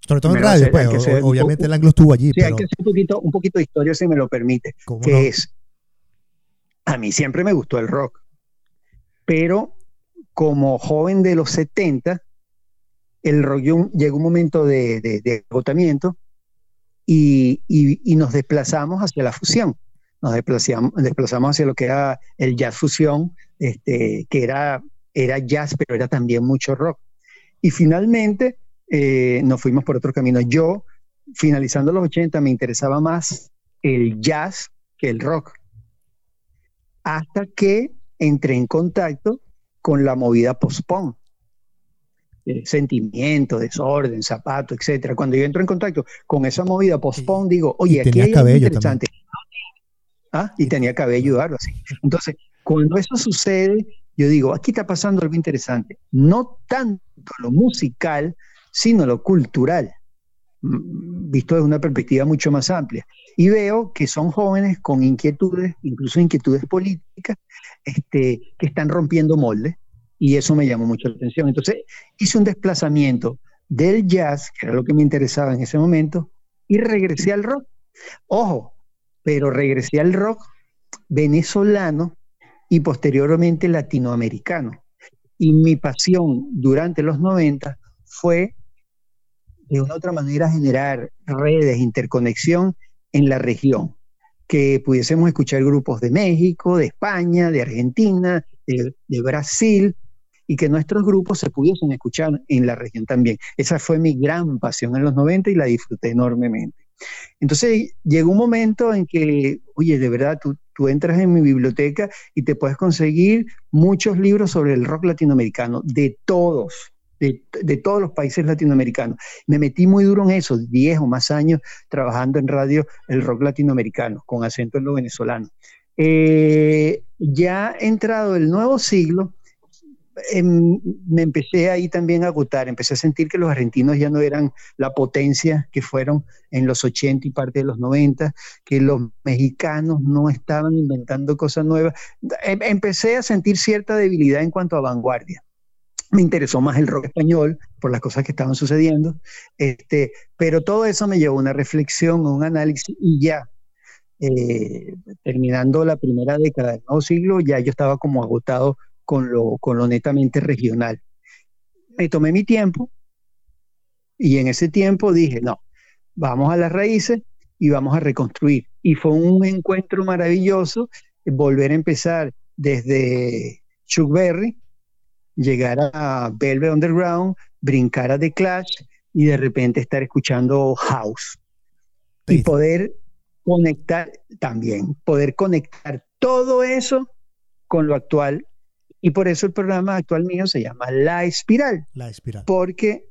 Sobre todo en radio, pues, obviamente el anglo estuvo allí. Sí, hay que hacer un poquito, un poquito de historia, si me lo permite. Que es, a mí siempre me gustó el rock, pero como joven de los 70, el rock llegó un momento de, agotamiento y, nos desplazamos hacia la fusión nos desplazamos, desplazamos hacia lo que era el jazz fusión, este, que era, era jazz, pero era también mucho rock. Y finalmente eh, nos fuimos por otro camino. Yo, finalizando los 80, me interesaba más el jazz que el rock. Hasta que entré en contacto con la movida post-punk. Eh, sentimiento, desorden, zapato, etcétera. Cuando yo entro en contacto con esa movida post-punk, digo, oye, aquí hay algo interesante. ¿Ah? y tenía cabello o algo así. Entonces, cuando eso sucede, yo digo, aquí está pasando algo interesante. No tanto lo musical, sino lo cultural, mm, visto desde una perspectiva mucho más amplia. Y veo que son jóvenes con inquietudes, incluso inquietudes políticas, este, que están rompiendo moldes, y eso me llamó mucho la atención. Entonces, hice un desplazamiento del jazz, que era lo que me interesaba en ese momento, y regresé al rock. Ojo, pero regresé al rock venezolano y posteriormente latinoamericano. Y mi pasión durante los 90 fue de una u otra manera generar redes, interconexión en la región, que pudiésemos escuchar grupos de México, de España, de Argentina, de, de Brasil, y que nuestros grupos se pudiesen escuchar en la región también. Esa fue mi gran pasión en los 90 y la disfruté enormemente. Entonces llegó un momento en que, oye, de verdad, tú, entras en mi biblioteca y te puedes conseguir muchos libros sobre el rock latinoamericano, de todos, de, todos los países latinoamericanos. Me metí muy duro en eso, 10 o más años trabajando en radio el rock latinoamericano, con acento en lo venezolano. Eh, ya entrado el nuevo siglo, me empecé ahí también a agotar, empecé a sentir que los argentinos ya no eran la potencia que fueron en los 80 y parte de los 90, que los mexicanos no estaban inventando cosas nuevas. Em, empecé a sentir cierta debilidad en cuanto a vanguardia. Me interesó más el rock español por las cosas que estaban sucediendo, este, pero todo eso me llevó a una reflexión, a un análisis y ya eh, terminando la primera década del nuevo siglo, ya yo estaba como agotado con lo, con lo netamente regional. Me tomé mi tiempo y en ese tiempo dije, no, vamos a las raíces y vamos a reconstruir. Y fue un encuentro maravilloso volver a empezar desde Chuck Berry, llegar a Velvet Underground, brincar a The Clash y de repente estar escuchando House. Y poder conectar también, poder conectar todo eso con lo actual. Y por eso el programa actual mío se llama La Espiral. La Espiral. Porque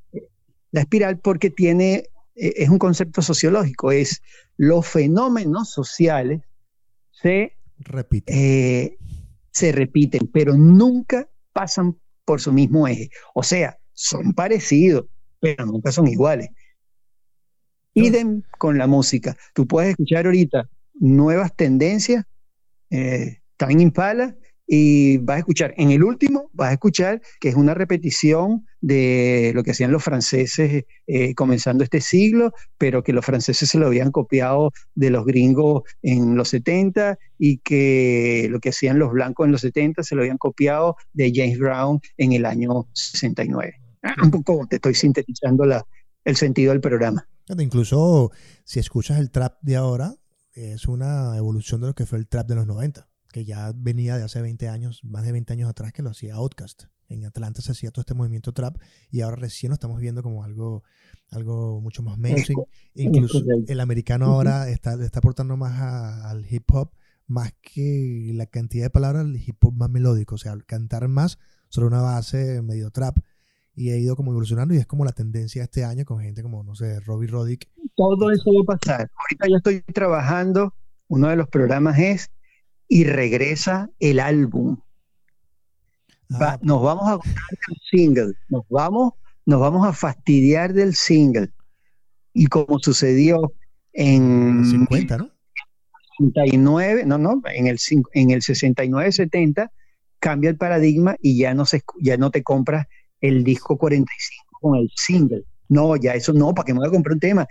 la espiral porque tiene e, es un concepto sociológico, es los fenómenos sociales se repiten. Eh, se repiten, pero nunca pasan por su mismo eje. O sea, son parecidos, pero nunca son iguales. Idem con la música. Tú puedes escuchar ahorita nuevas tendencias, eh, también Impala, y vas a escuchar, en el último, vas a escuchar que es una repetición de lo que hacían los franceses eh, comenzando este siglo, pero que los franceses se lo habían copiado de los gringos en los 70 y que lo que hacían los blancos en los 70 se lo habían copiado de James Brown en el año 69. Un poco te estoy sintetizando el sentido del programa. Incluso si escuchas el trap de ahora, es una evolución de lo que fue el trap de los 90, que ya venía de hace 20 años, más de 20 años atrás que lo hacía Outkast. En Atlanta se hacía todo este movimiento trap y ahora recién lo estamos viendo como algo, algo mucho más mainstream. Incluso el americano ahora está, está aportando más al hip hop, más que la cantidad de palabras, el hip hop más melódico, o sea, cantar más sobre una base medio trap y ha ido como evolucionando y es como la tendencia este año con gente como, no sé, Robbie Roddick. Todo eso va a pasar. Ahorita ya estoy trabajando, uno de los programas es y regresa el álbum. Ah, nos vamos a del single, nos vamos, nos vamos a fastidiar del single. Y como sucedió en 50, ¿no? 69, no, no, en el, en el 69-70 cambia el paradigma y ya no, se, ya no te compras el disco 45 con el single. No, ya eso no, ¿para qué me voy a comprar un tema?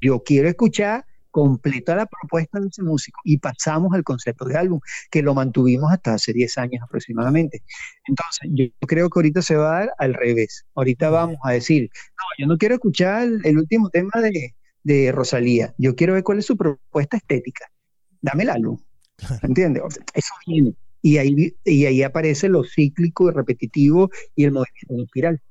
Yo quiero escuchar completa la propuesta de ese músico y pasamos al concepto de álbum, que lo mantuvimos hasta hace 10 años aproximadamente. Entonces, yo creo que ahorita se va a dar al revés. Ahorita vamos a decir, no, yo no quiero escuchar el, último tema de, de, Rosalía, yo quiero ver cuál es su propuesta estética. Dame el álbum. ¿Entiendes? eso viene y ahí, y ahí aparece lo cíclico y repetitivo y el movimiento espiral.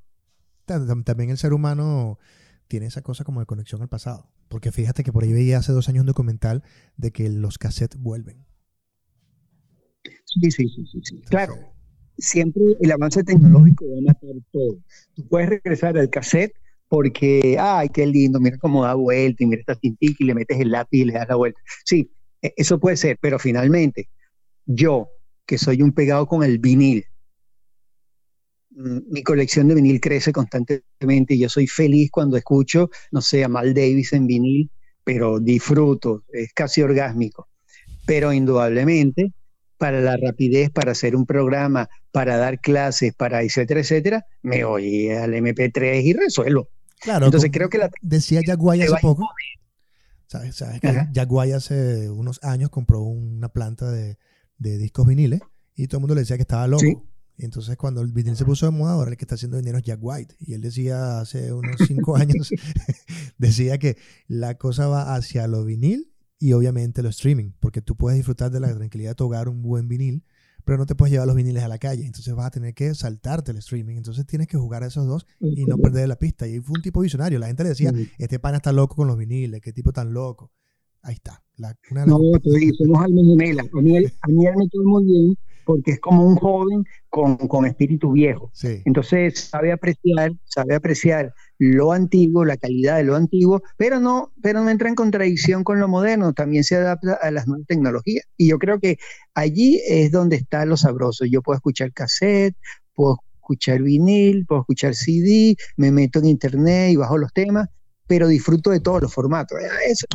También el ser humano tiene esa cosa como de conexión al pasado. Porque fíjate que por ahí veía hace dos años un documental de que los cassettes vuelven. Sí, sí, sí, sí. claro, siempre el avance tecnológico va a matar todo. Tú puedes regresar al cassette porque, ay, qué lindo, mira cómo da vuelta y mira esta tintica y le metes el lápiz y le das la vuelta. Sí, e, eso puede ser, pero finalmente yo que soy un pegado con el vinil. Mm, mi colección de vinil crece constantemente y yo soy feliz cuando escucho, no sé, a Mal Davis en vinil, pero disfruto, es casi orgásmico. Pero indudablemente, para la rapidez, para hacer un programa, para dar clases, para etcétera, etcétera, me voy al MP3 y resuelvo. Claro, entonces creo que la decía Jaguay hace poco. ¿Sabes, sabes que Jaguay hace unos años compró una planta de, de discos viniles y todo el mundo le decía que estaba loco. Y entonces cuando el vinil se puso de moda, ahora el que está haciendo dinero es Jack White. Y él decía hace unos cinco años, decía que la cosa va hacia lo vinil y obviamente lo streaming, porque tú puedes disfrutar de la tranquilidad de tu hogar un buen vinil, pero no te puedes llevar los viniles a la calle. Entonces vas a tener que saltarte el streaming. Entonces tienes que jugar a esos dos y no perder la pista. Y fue un tipo visionario. La gente le decía, este pana está loco con los viniles, qué tipo tan loco. Ahí está. La, no, somos almas gemelas. A mí, a mí me quedó muy bien porque es como un joven con, con espíritu viejo. Entonces sabe apreciar, sabe apreciar lo antiguo, la calidad de lo antiguo, pero no, pero no entra en contradicción con lo moderno, también se adapta a las nuevas tecnologías. Y yo creo que allí es donde está lo sabroso. Yo puedo escuchar cassette, puedo escuchar vinil, puedo escuchar CD, me meto en internet y bajo los temas, pero disfruto de todos los formatos. Eso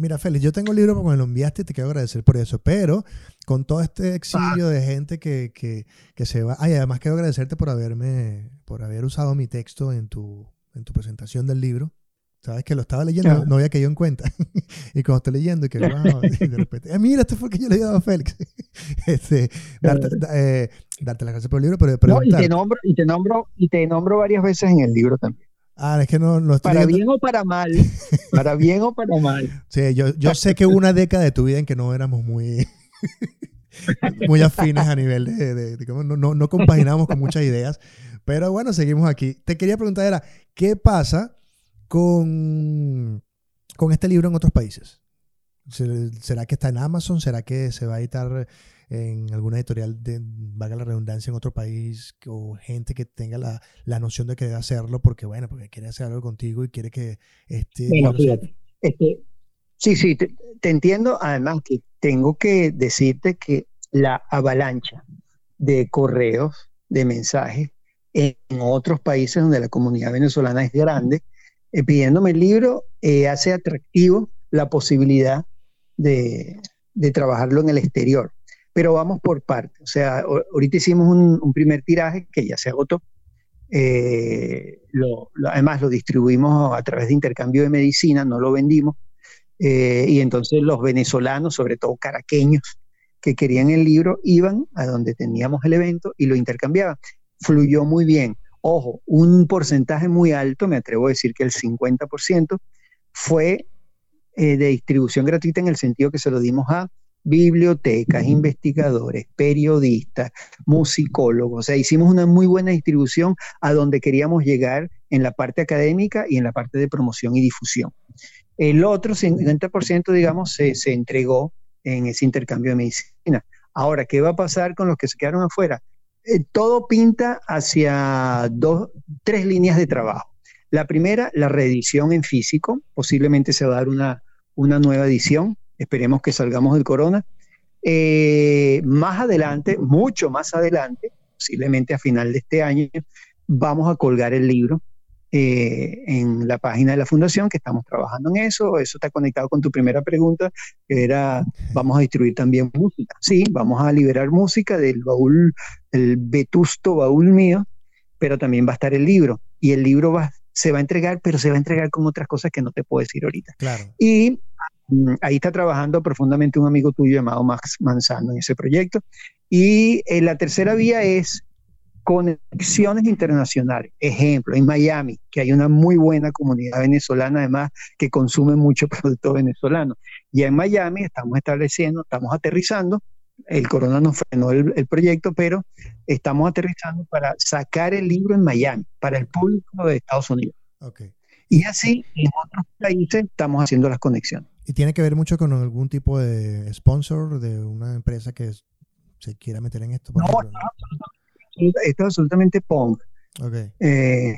Mira, Félix, yo tengo el libro porque me lo enviaste y te quiero agradecer por eso, pero con todo este exilio de gente que, que, que, se va... Ay, además quiero agradecerte por haberme, por haber usado mi texto en tu, en tu presentación del libro. Sabes que lo estaba leyendo, no había caído en cuenta. y cuando estoy leyendo, y que wow, de repente, eh, mira, este fue que yo le he dado a Félix. este, darte, eh, darte las gracias por el libro, pero no, y te nombro, y te nombro, y te nombro varias veces en el libro también. Ah, es que no, no estoy Para bien o para mal. Para bien o para mal. Sí, yo, yo sé que hubo una década de tu vida en que no éramos muy, muy afines a nivel de, de, de no, no, no compaginamos con muchas ideas. Pero bueno, seguimos aquí. Te quería preguntar, era, ¿qué pasa? con, con este libro en otros países? ¿Será que está en Amazon? ¿Será que se va a editar en alguna editorial de, valga la redundancia, en otro país? O gente que tenga la, la noción de que debe hacerlo porque, bueno, porque quiere hacer algo contigo y quiere que este... Bueno, fíjate, este, sí, sí, te, te, entiendo. Además que tengo que decirte que la avalancha de correos, de mensajes en otros países donde la comunidad venezolana es grande, eh, pidiéndome el libro, eh, hace atractivo la posibilidad de, trabajarlo en el exterior. Pero vamos por partes. O sea, ahorita hicimos un, primer tiraje que ya se agotó. Eh, además, lo distribuimos a través de intercambio de medicina, no lo vendimos. y entonces los venezolanos, sobre todo caraqueños, que querían el libro, iban a donde teníamos el evento y lo intercambiaban. Fluyó muy bien. Ojo, un porcentaje muy alto, me atrevo a decir que el 50%, fue eh, de distribución gratuita en el sentido que se lo dimos a bibliotecas, investigadores, periodistas, musicólogos. O sea, hicimos una muy buena distribución a donde queríamos llegar en la parte académica y en la parte de promoción y difusión. El otro 50%, digamos, se, se entregó en ese intercambio de medicina. Ahora, ¿qué va a pasar con los que se quedaron afuera? Eh, todo pinta hacia dos, tres líneas de trabajo. La primera, la reedición en físico. Posiblemente se va a dar una, una nueva edición. Esperemos que salgamos del corona. Eh, más adelante, mucho más adelante, posiblemente a final de este año, vamos a colgar el libro eh, en la página de la fundación, que estamos trabajando en eso. Eso está conectado con tu primera pregunta, que era, vamos a distribuir también música. Sí, vamos a liberar música del baúl, el vetusto baúl mío, pero también va a estar el libro. Y el libro va, se va a entregar, pero se va a entregar con otras cosas que no te puedo decir ahorita. Claro. Y ahí está trabajando profundamente un amigo tuyo llamado Max Manzano en ese proyecto. Y eh, la tercera vía es conexiones internacionales. Ejemplo, en Miami, que hay una muy buena comunidad venezolana, además, que consume mucho producto venezolano. Y en Miami estamos estableciendo, estamos aterrizando, el corona nos frenó el, proyecto, pero estamos aterrizando para sacar el libro en Miami, para el público de Estados Unidos. Okay. Y así en otros países estamos haciendo las conexiones. ¿Y tiene que ver mucho con algún tipo de sponsor de una empresa que se quiera meter en esto? no, no, esto es absolutamente punk. Eh,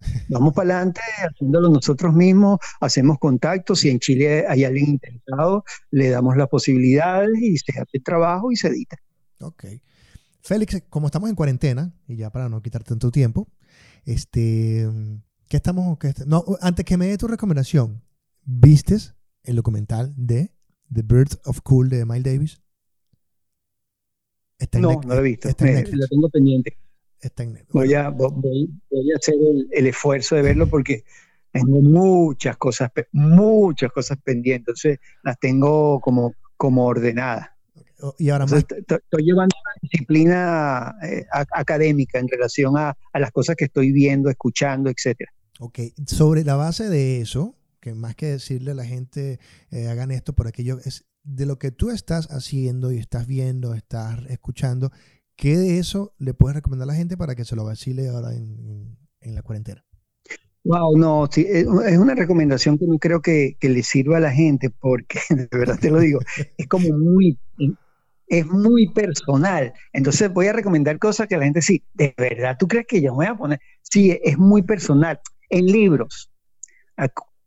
vamos para adelante haciéndolo nosotros mismos, hacemos contactos, si en Chile hay alguien interesado, le damos las posibilidades y se hace el trabajo y se edita. Ok. Félix, como estamos en cuarentena, y ya para no quitar tanto tiempo, este, ¿qué estamos? Qué no, antes que me dé tu recomendación, ¿vistes el documental de The Birth of Cool de Miles Davis? no, no lo he visto. lo tengo pendiente. voy, a, voy, a hacer el, esfuerzo de verlo porque tengo muchas cosas, muchas cosas pendientes. Entonces las tengo como, como ordenadas. Y ahora estoy llevando una disciplina eh, académica en relación a, a, las cosas que estoy viendo, escuchando, etcétera. Ok, sobre la base de eso, más que decirle a la gente eh, hagan esto por aquello, es de lo que tú estás haciendo y estás viendo, estás escuchando, ¿qué de eso le puedes recomendar a la gente para que se lo vacile ahora en, la cuarentena? Wow, no, sí, es una recomendación que no creo que, le sirva a la gente, porque de verdad te lo digo, es como muy, es muy personal. Entonces voy a recomendar cosas que la gente sí, de verdad, ¿tú crees que yo me voy a poner? Sí, es muy personal. En libros,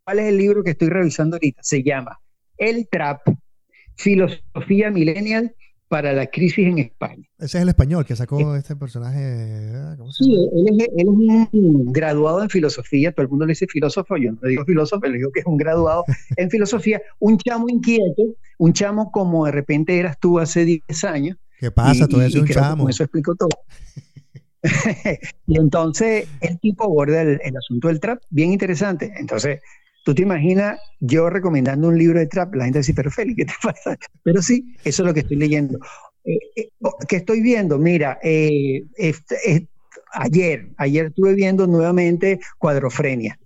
¿cuál es el libro que estoy revisando ahorita? Se llama El Trap, Filosofía Millennial para la crisis en España. Ese es el español que sacó este personaje. sí, él es, un graduado en filosofía, todo el mundo le dice filósofo, yo no le digo filósofo, le digo que es un graduado en filosofía, un chamo inquieto, un chamo como de repente eras tú hace 10 años. ¿Qué pasa? Eres un chamo. eso explico todo. y entonces el tipo aborda el, el asunto del trap, bien interesante. Entonces, Tú te imaginas yo recomendando un libro de trap, la gente dice, pero Félix, ¿qué te pasa? Pero sí, eso es lo que estoy leyendo. Eh, eh, ¿Qué estoy viendo? Mira, eh, ayer, ayer estuve viendo nuevamente Cuadrofrenia.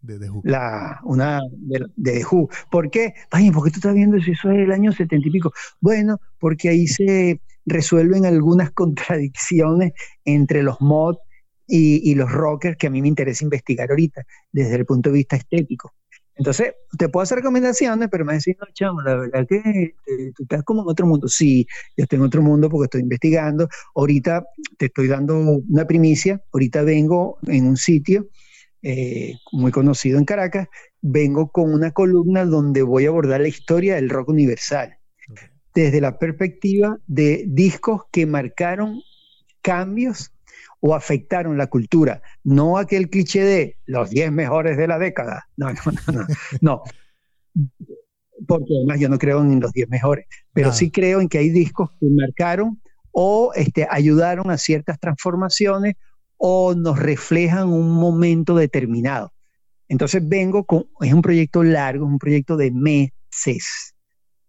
De The Who. La, una de, de Who. ¿Por qué? ¿por qué tú estás viendo si eso es el año setenta y pico? Bueno, porque ahí se resuelven algunas contradicciones entre los mods y, los rockers que a mí me interesa investigar ahorita desde el punto de vista estético. Entonces, te puedo hacer recomendaciones, pero me decís, no, chamo, la verdad que eh, tú estás como en otro mundo. Sí, yo estoy en otro mundo porque estoy investigando. Ahorita te estoy dando una primicia. Ahorita vengo en un sitio eh, muy conocido en Caracas. Vengo con una columna donde voy a abordar la historia del rock universal. Desde la perspectiva de discos que marcaron cambios o afectaron la cultura. No aquel cliché de los 10 mejores de la década. No, no, no, no. no. Porque además yo no creo en los 10 mejores, pero sí creo en que hay discos que marcaron o este, ayudaron a ciertas transformaciones o nos reflejan un momento determinado. Entonces vengo con, es un proyecto largo, es un proyecto de meses.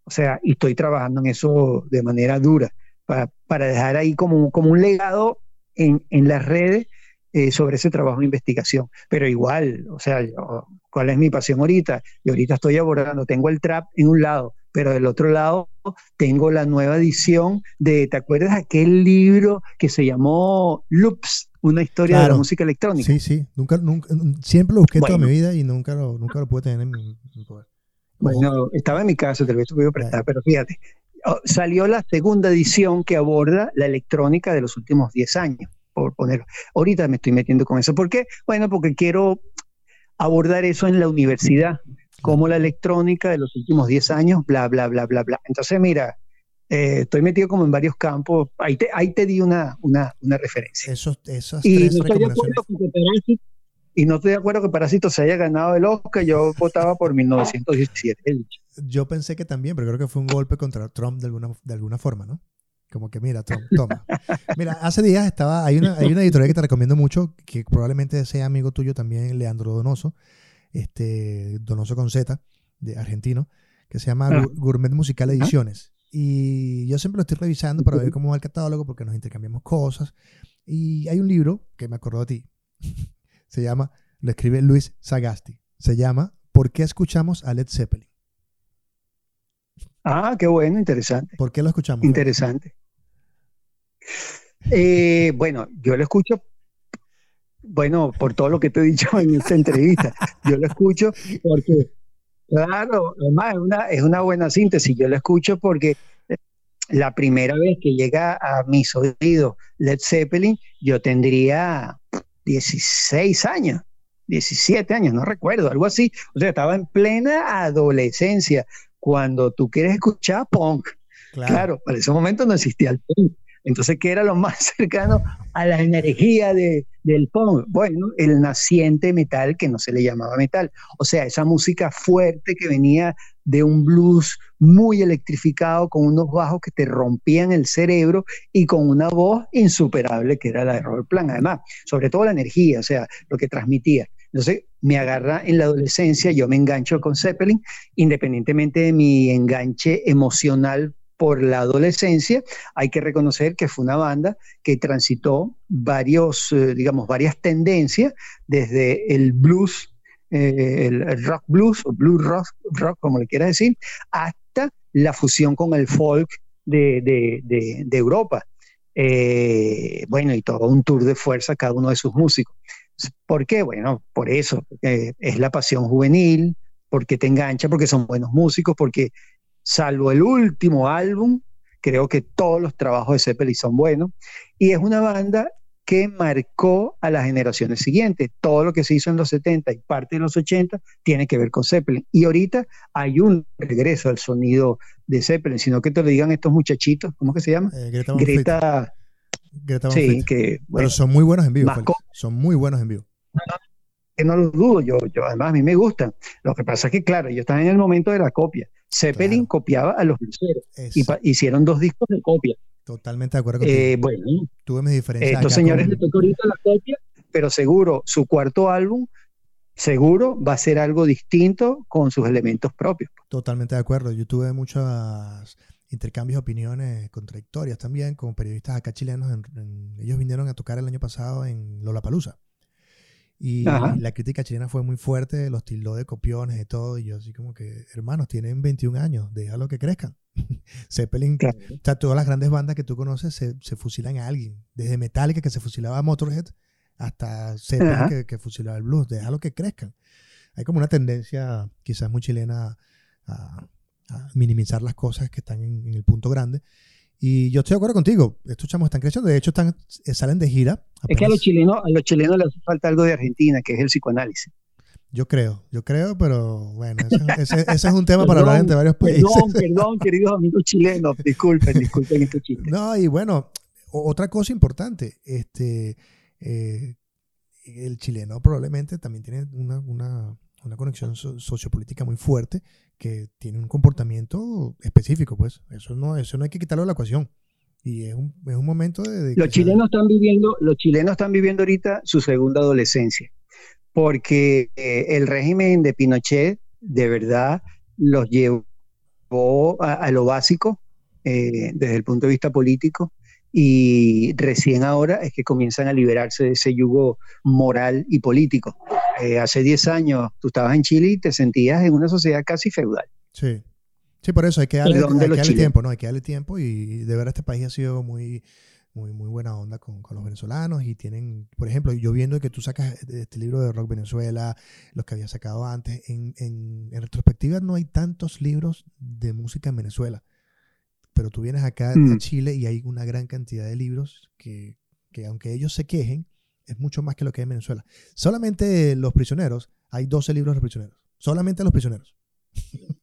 O sea, y estoy trabajando en eso de manera dura para, para dejar ahí como, como un legado en, en las redes eh, sobre ese trabajo de investigación. Pero igual, o sea, ¿cuál es mi pasión ahorita? Y ahorita estoy abordando, tengo el trap en un lado, pero del otro lado tengo la nueva edición de, ¿te acuerdas aquel libro que se llamó Loops? Una historia de la música electrónica. Sí, sí, nunca, nunca, siempre lo busqué toda mi vida y nunca lo, nunca lo pude tener en mi, poder. Bueno, estaba en mi casa, tal vez te prestar, pero fíjate, salió la segunda edición que aborda la electrónica de los últimos 10 años, por ponerlo. Ahorita me estoy metiendo con eso. ¿Por qué? Bueno, porque quiero abordar eso en la universidad, como la electrónica de los últimos 10 años, bla, bla, bla, bla, bla. Entonces, mira, eh, estoy metido como en varios campos. Ahí te, ahí te di una, una, una referencia. Esos, esas y no estoy de acuerdo con que y no estoy de acuerdo que Parásito se haya ganado el Oscar. Yo votaba por 1917 yo pensé que también, pero creo que fue un golpe contra Trump de alguna, de alguna forma, ¿no? Como que mira, Trump, toma. Mira, hace días estaba, hay una, hay una editorial que te recomiendo mucho, que probablemente sea amigo tuyo también, Leandro Donoso, este, Donoso con Z, de argentino, que se llama ah. Gourmet Musical Ediciones. Y yo siempre lo estoy revisando para ver cómo va el catálogo, porque nos intercambiamos cosas. Y hay un libro que me acordó de ti. se llama, lo escribe Luis Sagasti. Se llama ¿Por qué escuchamos a Led Zeppelin? Ah, qué bueno, interesante. ¿Por qué lo escuchamos? Interesante. Eh, bueno, yo lo escucho, bueno, por todo lo que te he dicho en esta entrevista. Yo lo escucho porque, claro, además es una, es una buena síntesis. Yo lo escucho porque la primera vez que llega a mis oídos Led Zeppelin, yo tendría 16 años. 17 años, no recuerdo, algo así. O sea, estaba en plena adolescencia cuando tú quieres escuchar punk. Claro, para ese momento no existía el punk. Entonces, ¿qué era lo más cercano a la energía de, del punk? Bueno, el naciente metal que no se le llamaba metal. O sea, esa música fuerte que venía de un blues muy electrificado, con unos bajos que te rompían el cerebro y con una voz insuperable que era la de Robert Plant. Además, sobre todo la energía, o sea, lo que transmitía. Entonces me agarra en la adolescencia, yo me engancho con Zeppelin, independientemente de mi enganche emocional por la adolescencia, hay que reconocer que fue una banda que transitó varios, eh, digamos, varias tendencias, desde el blues, eh, el, rock blues o blues rock, rock, como le quieras decir, hasta la fusión con el folk de, Europa. Eh, bueno, y todo un tour de fuerza cada uno de sus músicos. ¿Por qué? Bueno, por eso, es la pasión juvenil, porque te engancha, porque son buenos músicos, porque salvo el último álbum, creo que todos los trabajos de Zeppelin son buenos, y es una banda que marcó a las generaciones siguientes. Todo lo que se hizo en los 70 y parte de los 80 tiene que ver con Zeppelin. Y ahorita hay un regreso al sonido de Zeppelin, sino que te lo digan estos muchachitos, ¿cómo que se llama? Eh, Greta, Greta, Greta Van sí, que, Pero bueno, son muy buenos en vivo. Son muy buenos en vivo. que no lo dudo, yo, yo además a mí me gustan. Lo que pasa es que, claro, yo estaba en el momento de la copia. Zeppelin Claro. copiaba a los bluseros y hicieron dos discos de copia. totalmente de acuerdo contigo. Eh, bueno, Tuve mis diferencias. estos señores les tocó ahorita la copia, pero seguro su cuarto álbum, seguro va a ser algo distinto con sus elementos propios. Totalmente de acuerdo. Yo tuve muchos intercambios de opiniones contradictorias también con periodistas acá chilenos. en- en- ellos vinieron a tocar el año pasado en Lollapalooza. Y Ajá. la crítica chilena fue muy fuerte, los tildó de copiones y todo. Y yo así como que, hermanos, tienen 21 años, déjalo que crezcan. Zeppelin, Claro. o sea, todas las grandes bandas que tú conoces se, se fusilan a alguien. Desde Metallica, que se fusilaba a Motorhead, hasta Zeppelin, que, que fusilaba el blues. Déjalo que crezcan. Hay como una tendencia, quizás muy chilena, a, a minimizar las cosas que están en, en el punto grande. Y yo estoy de acuerdo contigo. Estos chamos están creciendo. De hecho, están, eh, salen de gira. Es que a apenas- los chilenos, a los chilenos les hace falta algo de Argentina, que es el psicoanálisis. Yo creo, yo creo, pero bueno, ese, ese- ese es un tema para hablar entre varios países. Perdón, perdón, queridos amigos chilenos, disculpen, disculpen este chiste. No, y bueno, otra cosa importante, este, eh, el chileno probablemente también tiene una, una- una conexión so- sociopolítica muy fuerte que tiene un comportamiento específico, pues. Eso no, eso no hay que quitarlo de la ecuación. Y es un, es un momento de... de Los se- chilenos están viviendo, los chilenos están viviendo ahorita su segunda adolescencia, porque eh, el régimen de Pinochet de verdad los llevó a, a lo básico eh, desde el punto de vista político y recién ahora es que comienzan a liberarse de ese yugo moral y político. Eh, hace 10 años tú estabas en Chile y te sentías en una sociedad casi feudal. Sí. Sí, por eso hay que darle, hay que tiempo, ¿no? Hay que darle tiempo y de verdad este país ha sido muy, muy, muy buena onda con, con los venezolanos y tienen, por ejemplo, yo viendo que tú sacas este libro de Rock Venezuela, los que había sacado antes, en, en, en retrospectiva no hay tantos libros de música en Venezuela, pero tú vienes acá a Mm. Chile y hay una gran cantidad de libros que, que aunque ellos se quejen, es mucho más que lo que hay en Venezuela. Solamente Los Prisioneros, hay 12 libros de prisioneros, solamente Los Prisioneros.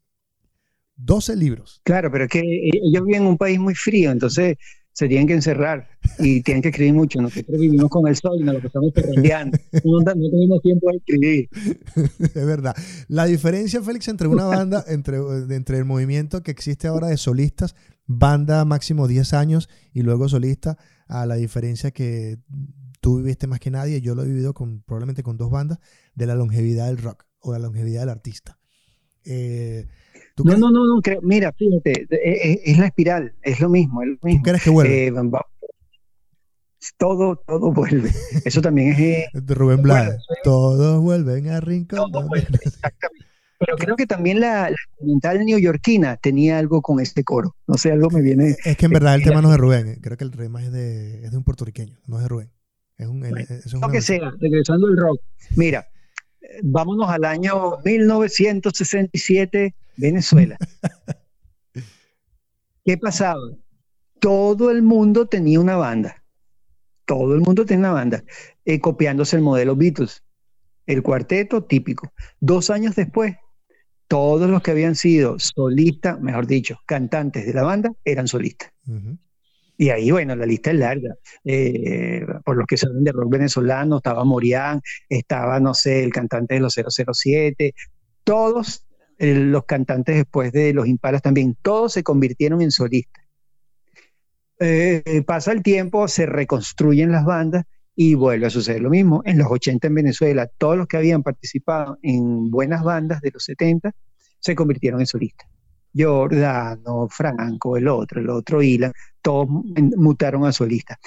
12 libros. Claro, pero es que eh, ellos viven en un país muy frío, entonces se tienen que encerrar y tienen que escribir mucho. Nosotros vivimos con el sol y nos lo estamos perrendeando. No, no tenemos tiempo de escribir. Es verdad. La diferencia, Félix, entre una banda, entre, entre el movimiento que existe ahora de solistas, banda máximo 10 años y luego solista, a la diferencia que tú viviste más que nadie, yo lo he vivido con, probablemente con dos bandas, de la longevidad del rock o de la longevidad del artista. Eh, ¿tú, No, no, no, no, creo- mira, fíjate, eh, eh, es, la espiral, es lo mismo, es lo tú mismo. crees que vuelve? Eh, todo, todo vuelve. Eso también es... eh, de Rubén soy- Todos vuelven a Rincón. todo donde- vuelve, exactamente. Pero creo que también la, la experimental neoyorquina tenía algo con este coro. No sé, algo me viene... Es que en verdad el tema no es de Rubén. Creo que el tema es de, es de un puertorriqueño, no es de Rubén. Es un, lo que sea, regresando al rock. Mira, eh, vámonos al año 1967, Venezuela. ¿Qué pasaba? Todo el mundo tenía una banda. Todo el mundo tenía una banda, eh, copiándose el modelo Beatles. El cuarteto típico. Dos años después, todos los que habían sido solistas, mejor dicho, cantantes de la banda, eran solistas. Y ahí, bueno, la lista es larga. Eh, por los que saben de rock venezolano, estaba Morián, estaba, no sé, el cantante de los 007, todos eh, los cantantes después de los Impalas también, todos se convirtieron en solistas. Eh, pasa el tiempo, se reconstruyen las bandas y vuelve a suceder lo mismo. En los 80 en Venezuela, todos los que habían participado en buenas bandas de los 70 se convirtieron en solistas. Giordano, Franco, el otro, el otro Ilan, todos mutaron a solistas.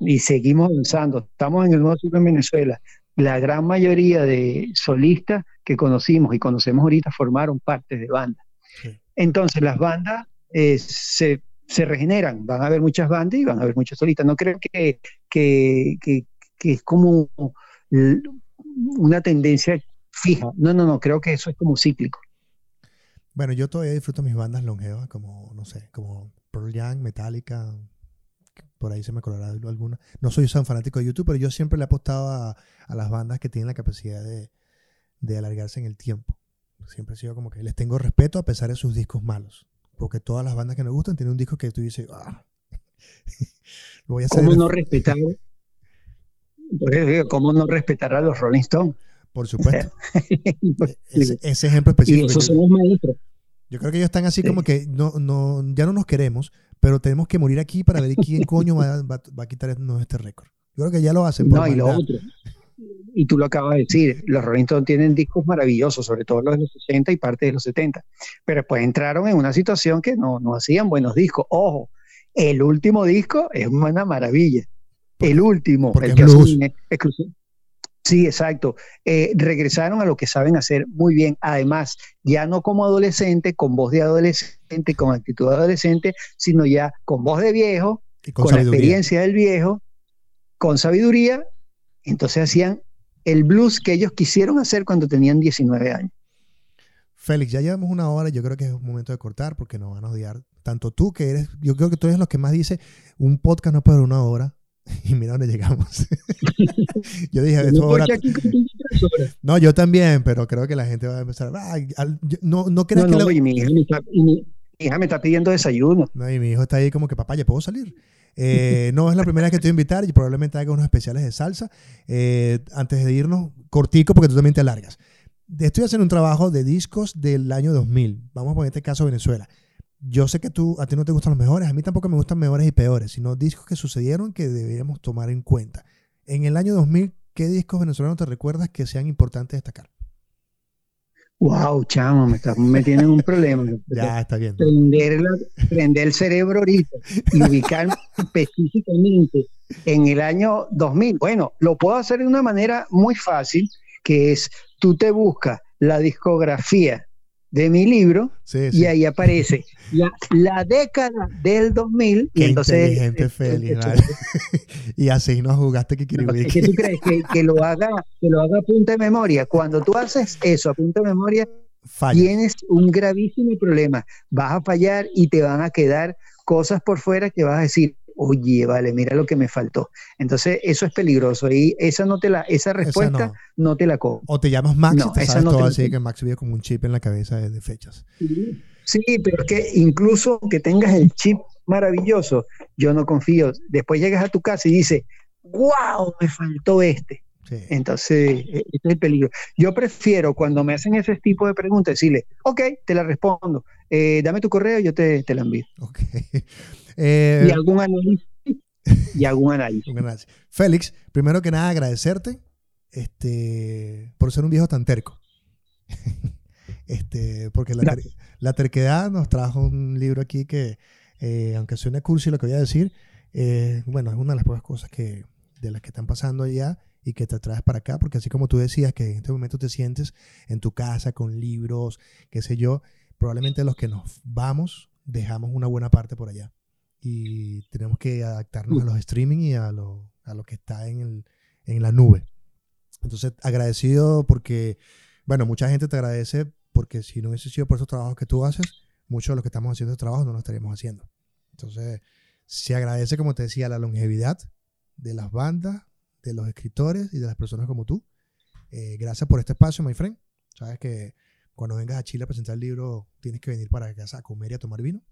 Y seguimos avanzando. Estamos en el nuevo ciclo en Venezuela. La gran mayoría de solistas que conocimos y conocemos ahorita formaron parte de bandas. Sí. Entonces las bandas eh, se, se regeneran. Van a haber muchas bandas y van a haber muchos solistas. No creo que, que, que- que es como una tendencia fija. No, no, no. Creo que eso es como cíclico. Bueno, yo todavía disfruto mis bandas longevas, como, no sé, como Pearl Jam, Metallica, por ahí se me colará alguna. No soy tan fanático de YouTube, pero yo siempre le he apostado a, las bandas que tienen la capacidad de, de alargarse en el tiempo. Siempre he sido como que les tengo respeto a pesar de sus discos malos. Porque todas las bandas que me gustan tienen un disco que tú dices, ah, lo voy a hacer. ¿Cómo no respetar? ¿Cómo no respetar a los Rolling Stones? Por supuesto. ese, ejemplo específico. Y esos son los maestros. Yo creo que ellos están así como que no, no, ya no nos queremos, pero tenemos que morir aquí para ver quién coño va, va, a quitarnos este récord. Yo creo que ya lo hacen. no, y lo otro. Y tú lo acabas de decir, los Rolling Stones tienen discos maravillosos, sobre todo los de los 60 y parte de los 70, pero después entraron en una situación que no, no hacían buenos discos. Ojo, el último disco es una maravilla. El último, el que Sí, exacto. Eh, regresaron a lo que saben hacer muy bien. Además, ya no como adolescente, con voz de adolescente, con actitud de adolescente, sino ya con voz de viejo, con, la experiencia del viejo, con sabiduría. Entonces hacían el blues que ellos quisieron hacer cuando tenían 19 años. Félix, ya llevamos una hora, yo creo que es un momento de cortar porque nos van a odiar. Tanto tú que eres, yo creo que tú eres los que más dice, un podcast no puede una hora, Y mira dónde llegamos. yo dije, No, yo también, pero creo que la gente va a empezar. no, no crees que. mi, hija me está, pidiendo desayuno. No, y mi hijo está ahí como que, papá, ¿ya puedo salir? Eh, no es la primera vez que te voy a invitar y probablemente haga unos especiales de salsa. Eh, antes de irnos, cortico, porque tú también te alargas. Estoy haciendo un trabajo de discos del año 2000. Vamos a poner este caso Venezuela yo sé que tú, a ti no te gustan los mejores, a mí tampoco me gustan mejores y peores, sino discos que sucedieron que deberíamos tomar en cuenta. En el año 2000, ¿qué discos venezolanos te recuerdas que sean importantes destacar? Wow, chamo, me, está, me tienen un problema. ya, está bien. Prender, el cerebro ahorita y ubicar específicamente en el año 2000. Bueno, lo puedo hacer de una manera muy fácil, que es tú te buscas la discografía de mi libro y ahí aparece la, década del 2000 y entonces inteligente Félix y así no jugaste que no, ¿Qué tú crees que, lo haga que lo haga a punta de memoria. Cuando tú haces eso a punta de memoria tienes un gravísimo problema. Vas a fallar y te van a quedar cosas por fuera que vas a decir oye, vale, mira lo que me faltó. Entonces, eso es peligroso. Y esa no te la, esa respuesta no. te la cojo. O te llamas Max no, y sabes todo así que Max vive como un chip en la cabeza de, fechas. Sí. pero es que incluso que tengas el chip maravilloso, yo no confío. Después llegas a tu casa y dices, wow, me faltó este. Entonces, e, ese es el peligro. Yo prefiero cuando me hacen ese tipo de preguntas decirle, ok, te la respondo, eh, dame tu correo, y yo te, te la envío. Ok. Eh, y algún análisis. y algún análisis. Félix, primero que nada agradecerte este, por ser un viejo tan terco. este, porque la, terquedad nos trajo un libro aquí que, eh, aunque suene cursi lo que voy a decir, eh, bueno, es una de las pocas cosas que, de las que están pasando allá y que te traes para acá, porque así como tú decías que en este momento te sientes en tu casa con libros, qué sé yo, probablemente los que nos vamos dejamos una buena parte por allá y tenemos que adaptarnos a los streaming y a lo, a lo que está en, el, en la nube. Entonces, agradecido porque, bueno, mucha gente te agradece porque si no hubiese sido por esos trabajos que tú haces, muchos de los que estamos haciendo esos trabajos no lo estaríamos haciendo. Entonces, se agradece, como te decía, la longevidad de las bandas, de los escritores y de las personas como tú. Eh, gracias por este espacio, my friend. Sabes que cuando vengas a Chile a presentar el libro, tienes que venir para casa a comer y a tomar vino.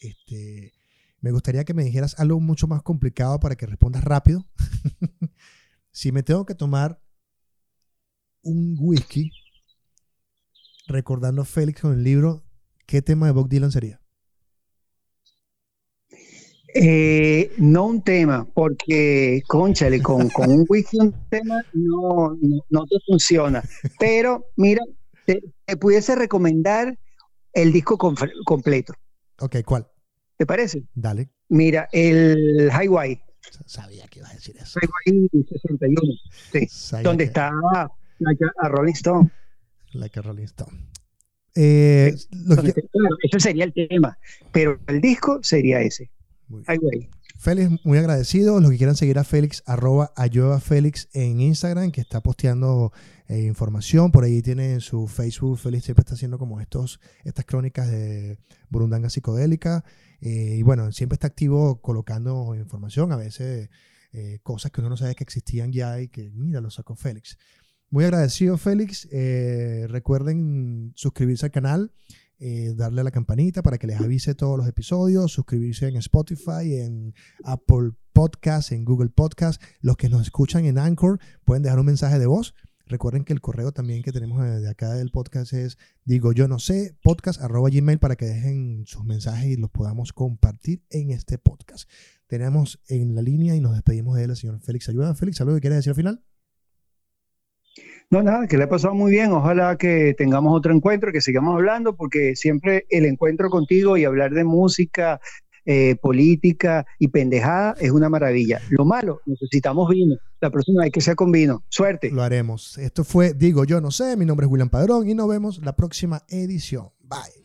Este, me gustaría que me dijeras algo mucho más complicado para que respondas rápido. si me tengo que tomar un whisky recordando a Félix con el libro, ¿qué tema de Bob Dylan sería? Eh, no un tema, porque, conchale, con, un whisky un tema no, no, te funciona. Pero, mira, te, pudiese recomendar el disco completo. Ok, ¿cuál? ¿Te parece? Dale. Mira, el Highway. Sabía que iba a decir eso. Highway 61. Sí. Donde está like a, Rolling Stone. Like a Rolling Stone. Eh, ese sería el tema. Pero el disco sería ese. Highway. Félix, muy agradecido. Los que quieran seguir a Félix, arroba a Félix en Instagram, que está posteando eh, información. Por ahí tiene su Facebook. Félix siempre está haciendo como estos, estas crónicas de Burundanga psicodélica. Y bueno, siempre está activo colocando información, a veces cosas que uno no sabe que existían ya y que, mira, lo sacó Félix. Muy agradecido, Félix. recuerden suscribirse al canal. Eh, darle a la campanita para que les avise todos los episodios, suscribirse en Spotify, en Apple Podcast, en Google Podcast. Los que nos escuchan en Anchor pueden dejar un mensaje de voz. Recuerden que el correo también que tenemos de acá del podcast es, digo yo no sé, podcast arroba gmail para que dejen sus mensajes y los podamos compartir en este podcast. Tenemos en la línea y nos despedimos de él el señor Félix Ayuda. Félix, ¿algo que quieres decir al final? No, nada, que le ha pasado muy bien. Ojalá que tengamos otro encuentro, que sigamos hablando, porque siempre el encuentro contigo y hablar de música, eh, política y pendejada es una maravilla. Lo malo, necesitamos vino. La próxima hay que sea con vino. Suerte. Lo haremos. Esto fue Digo Yo No Sé. Mi nombre es William Padrón y nos vemos la próxima edición. Bye.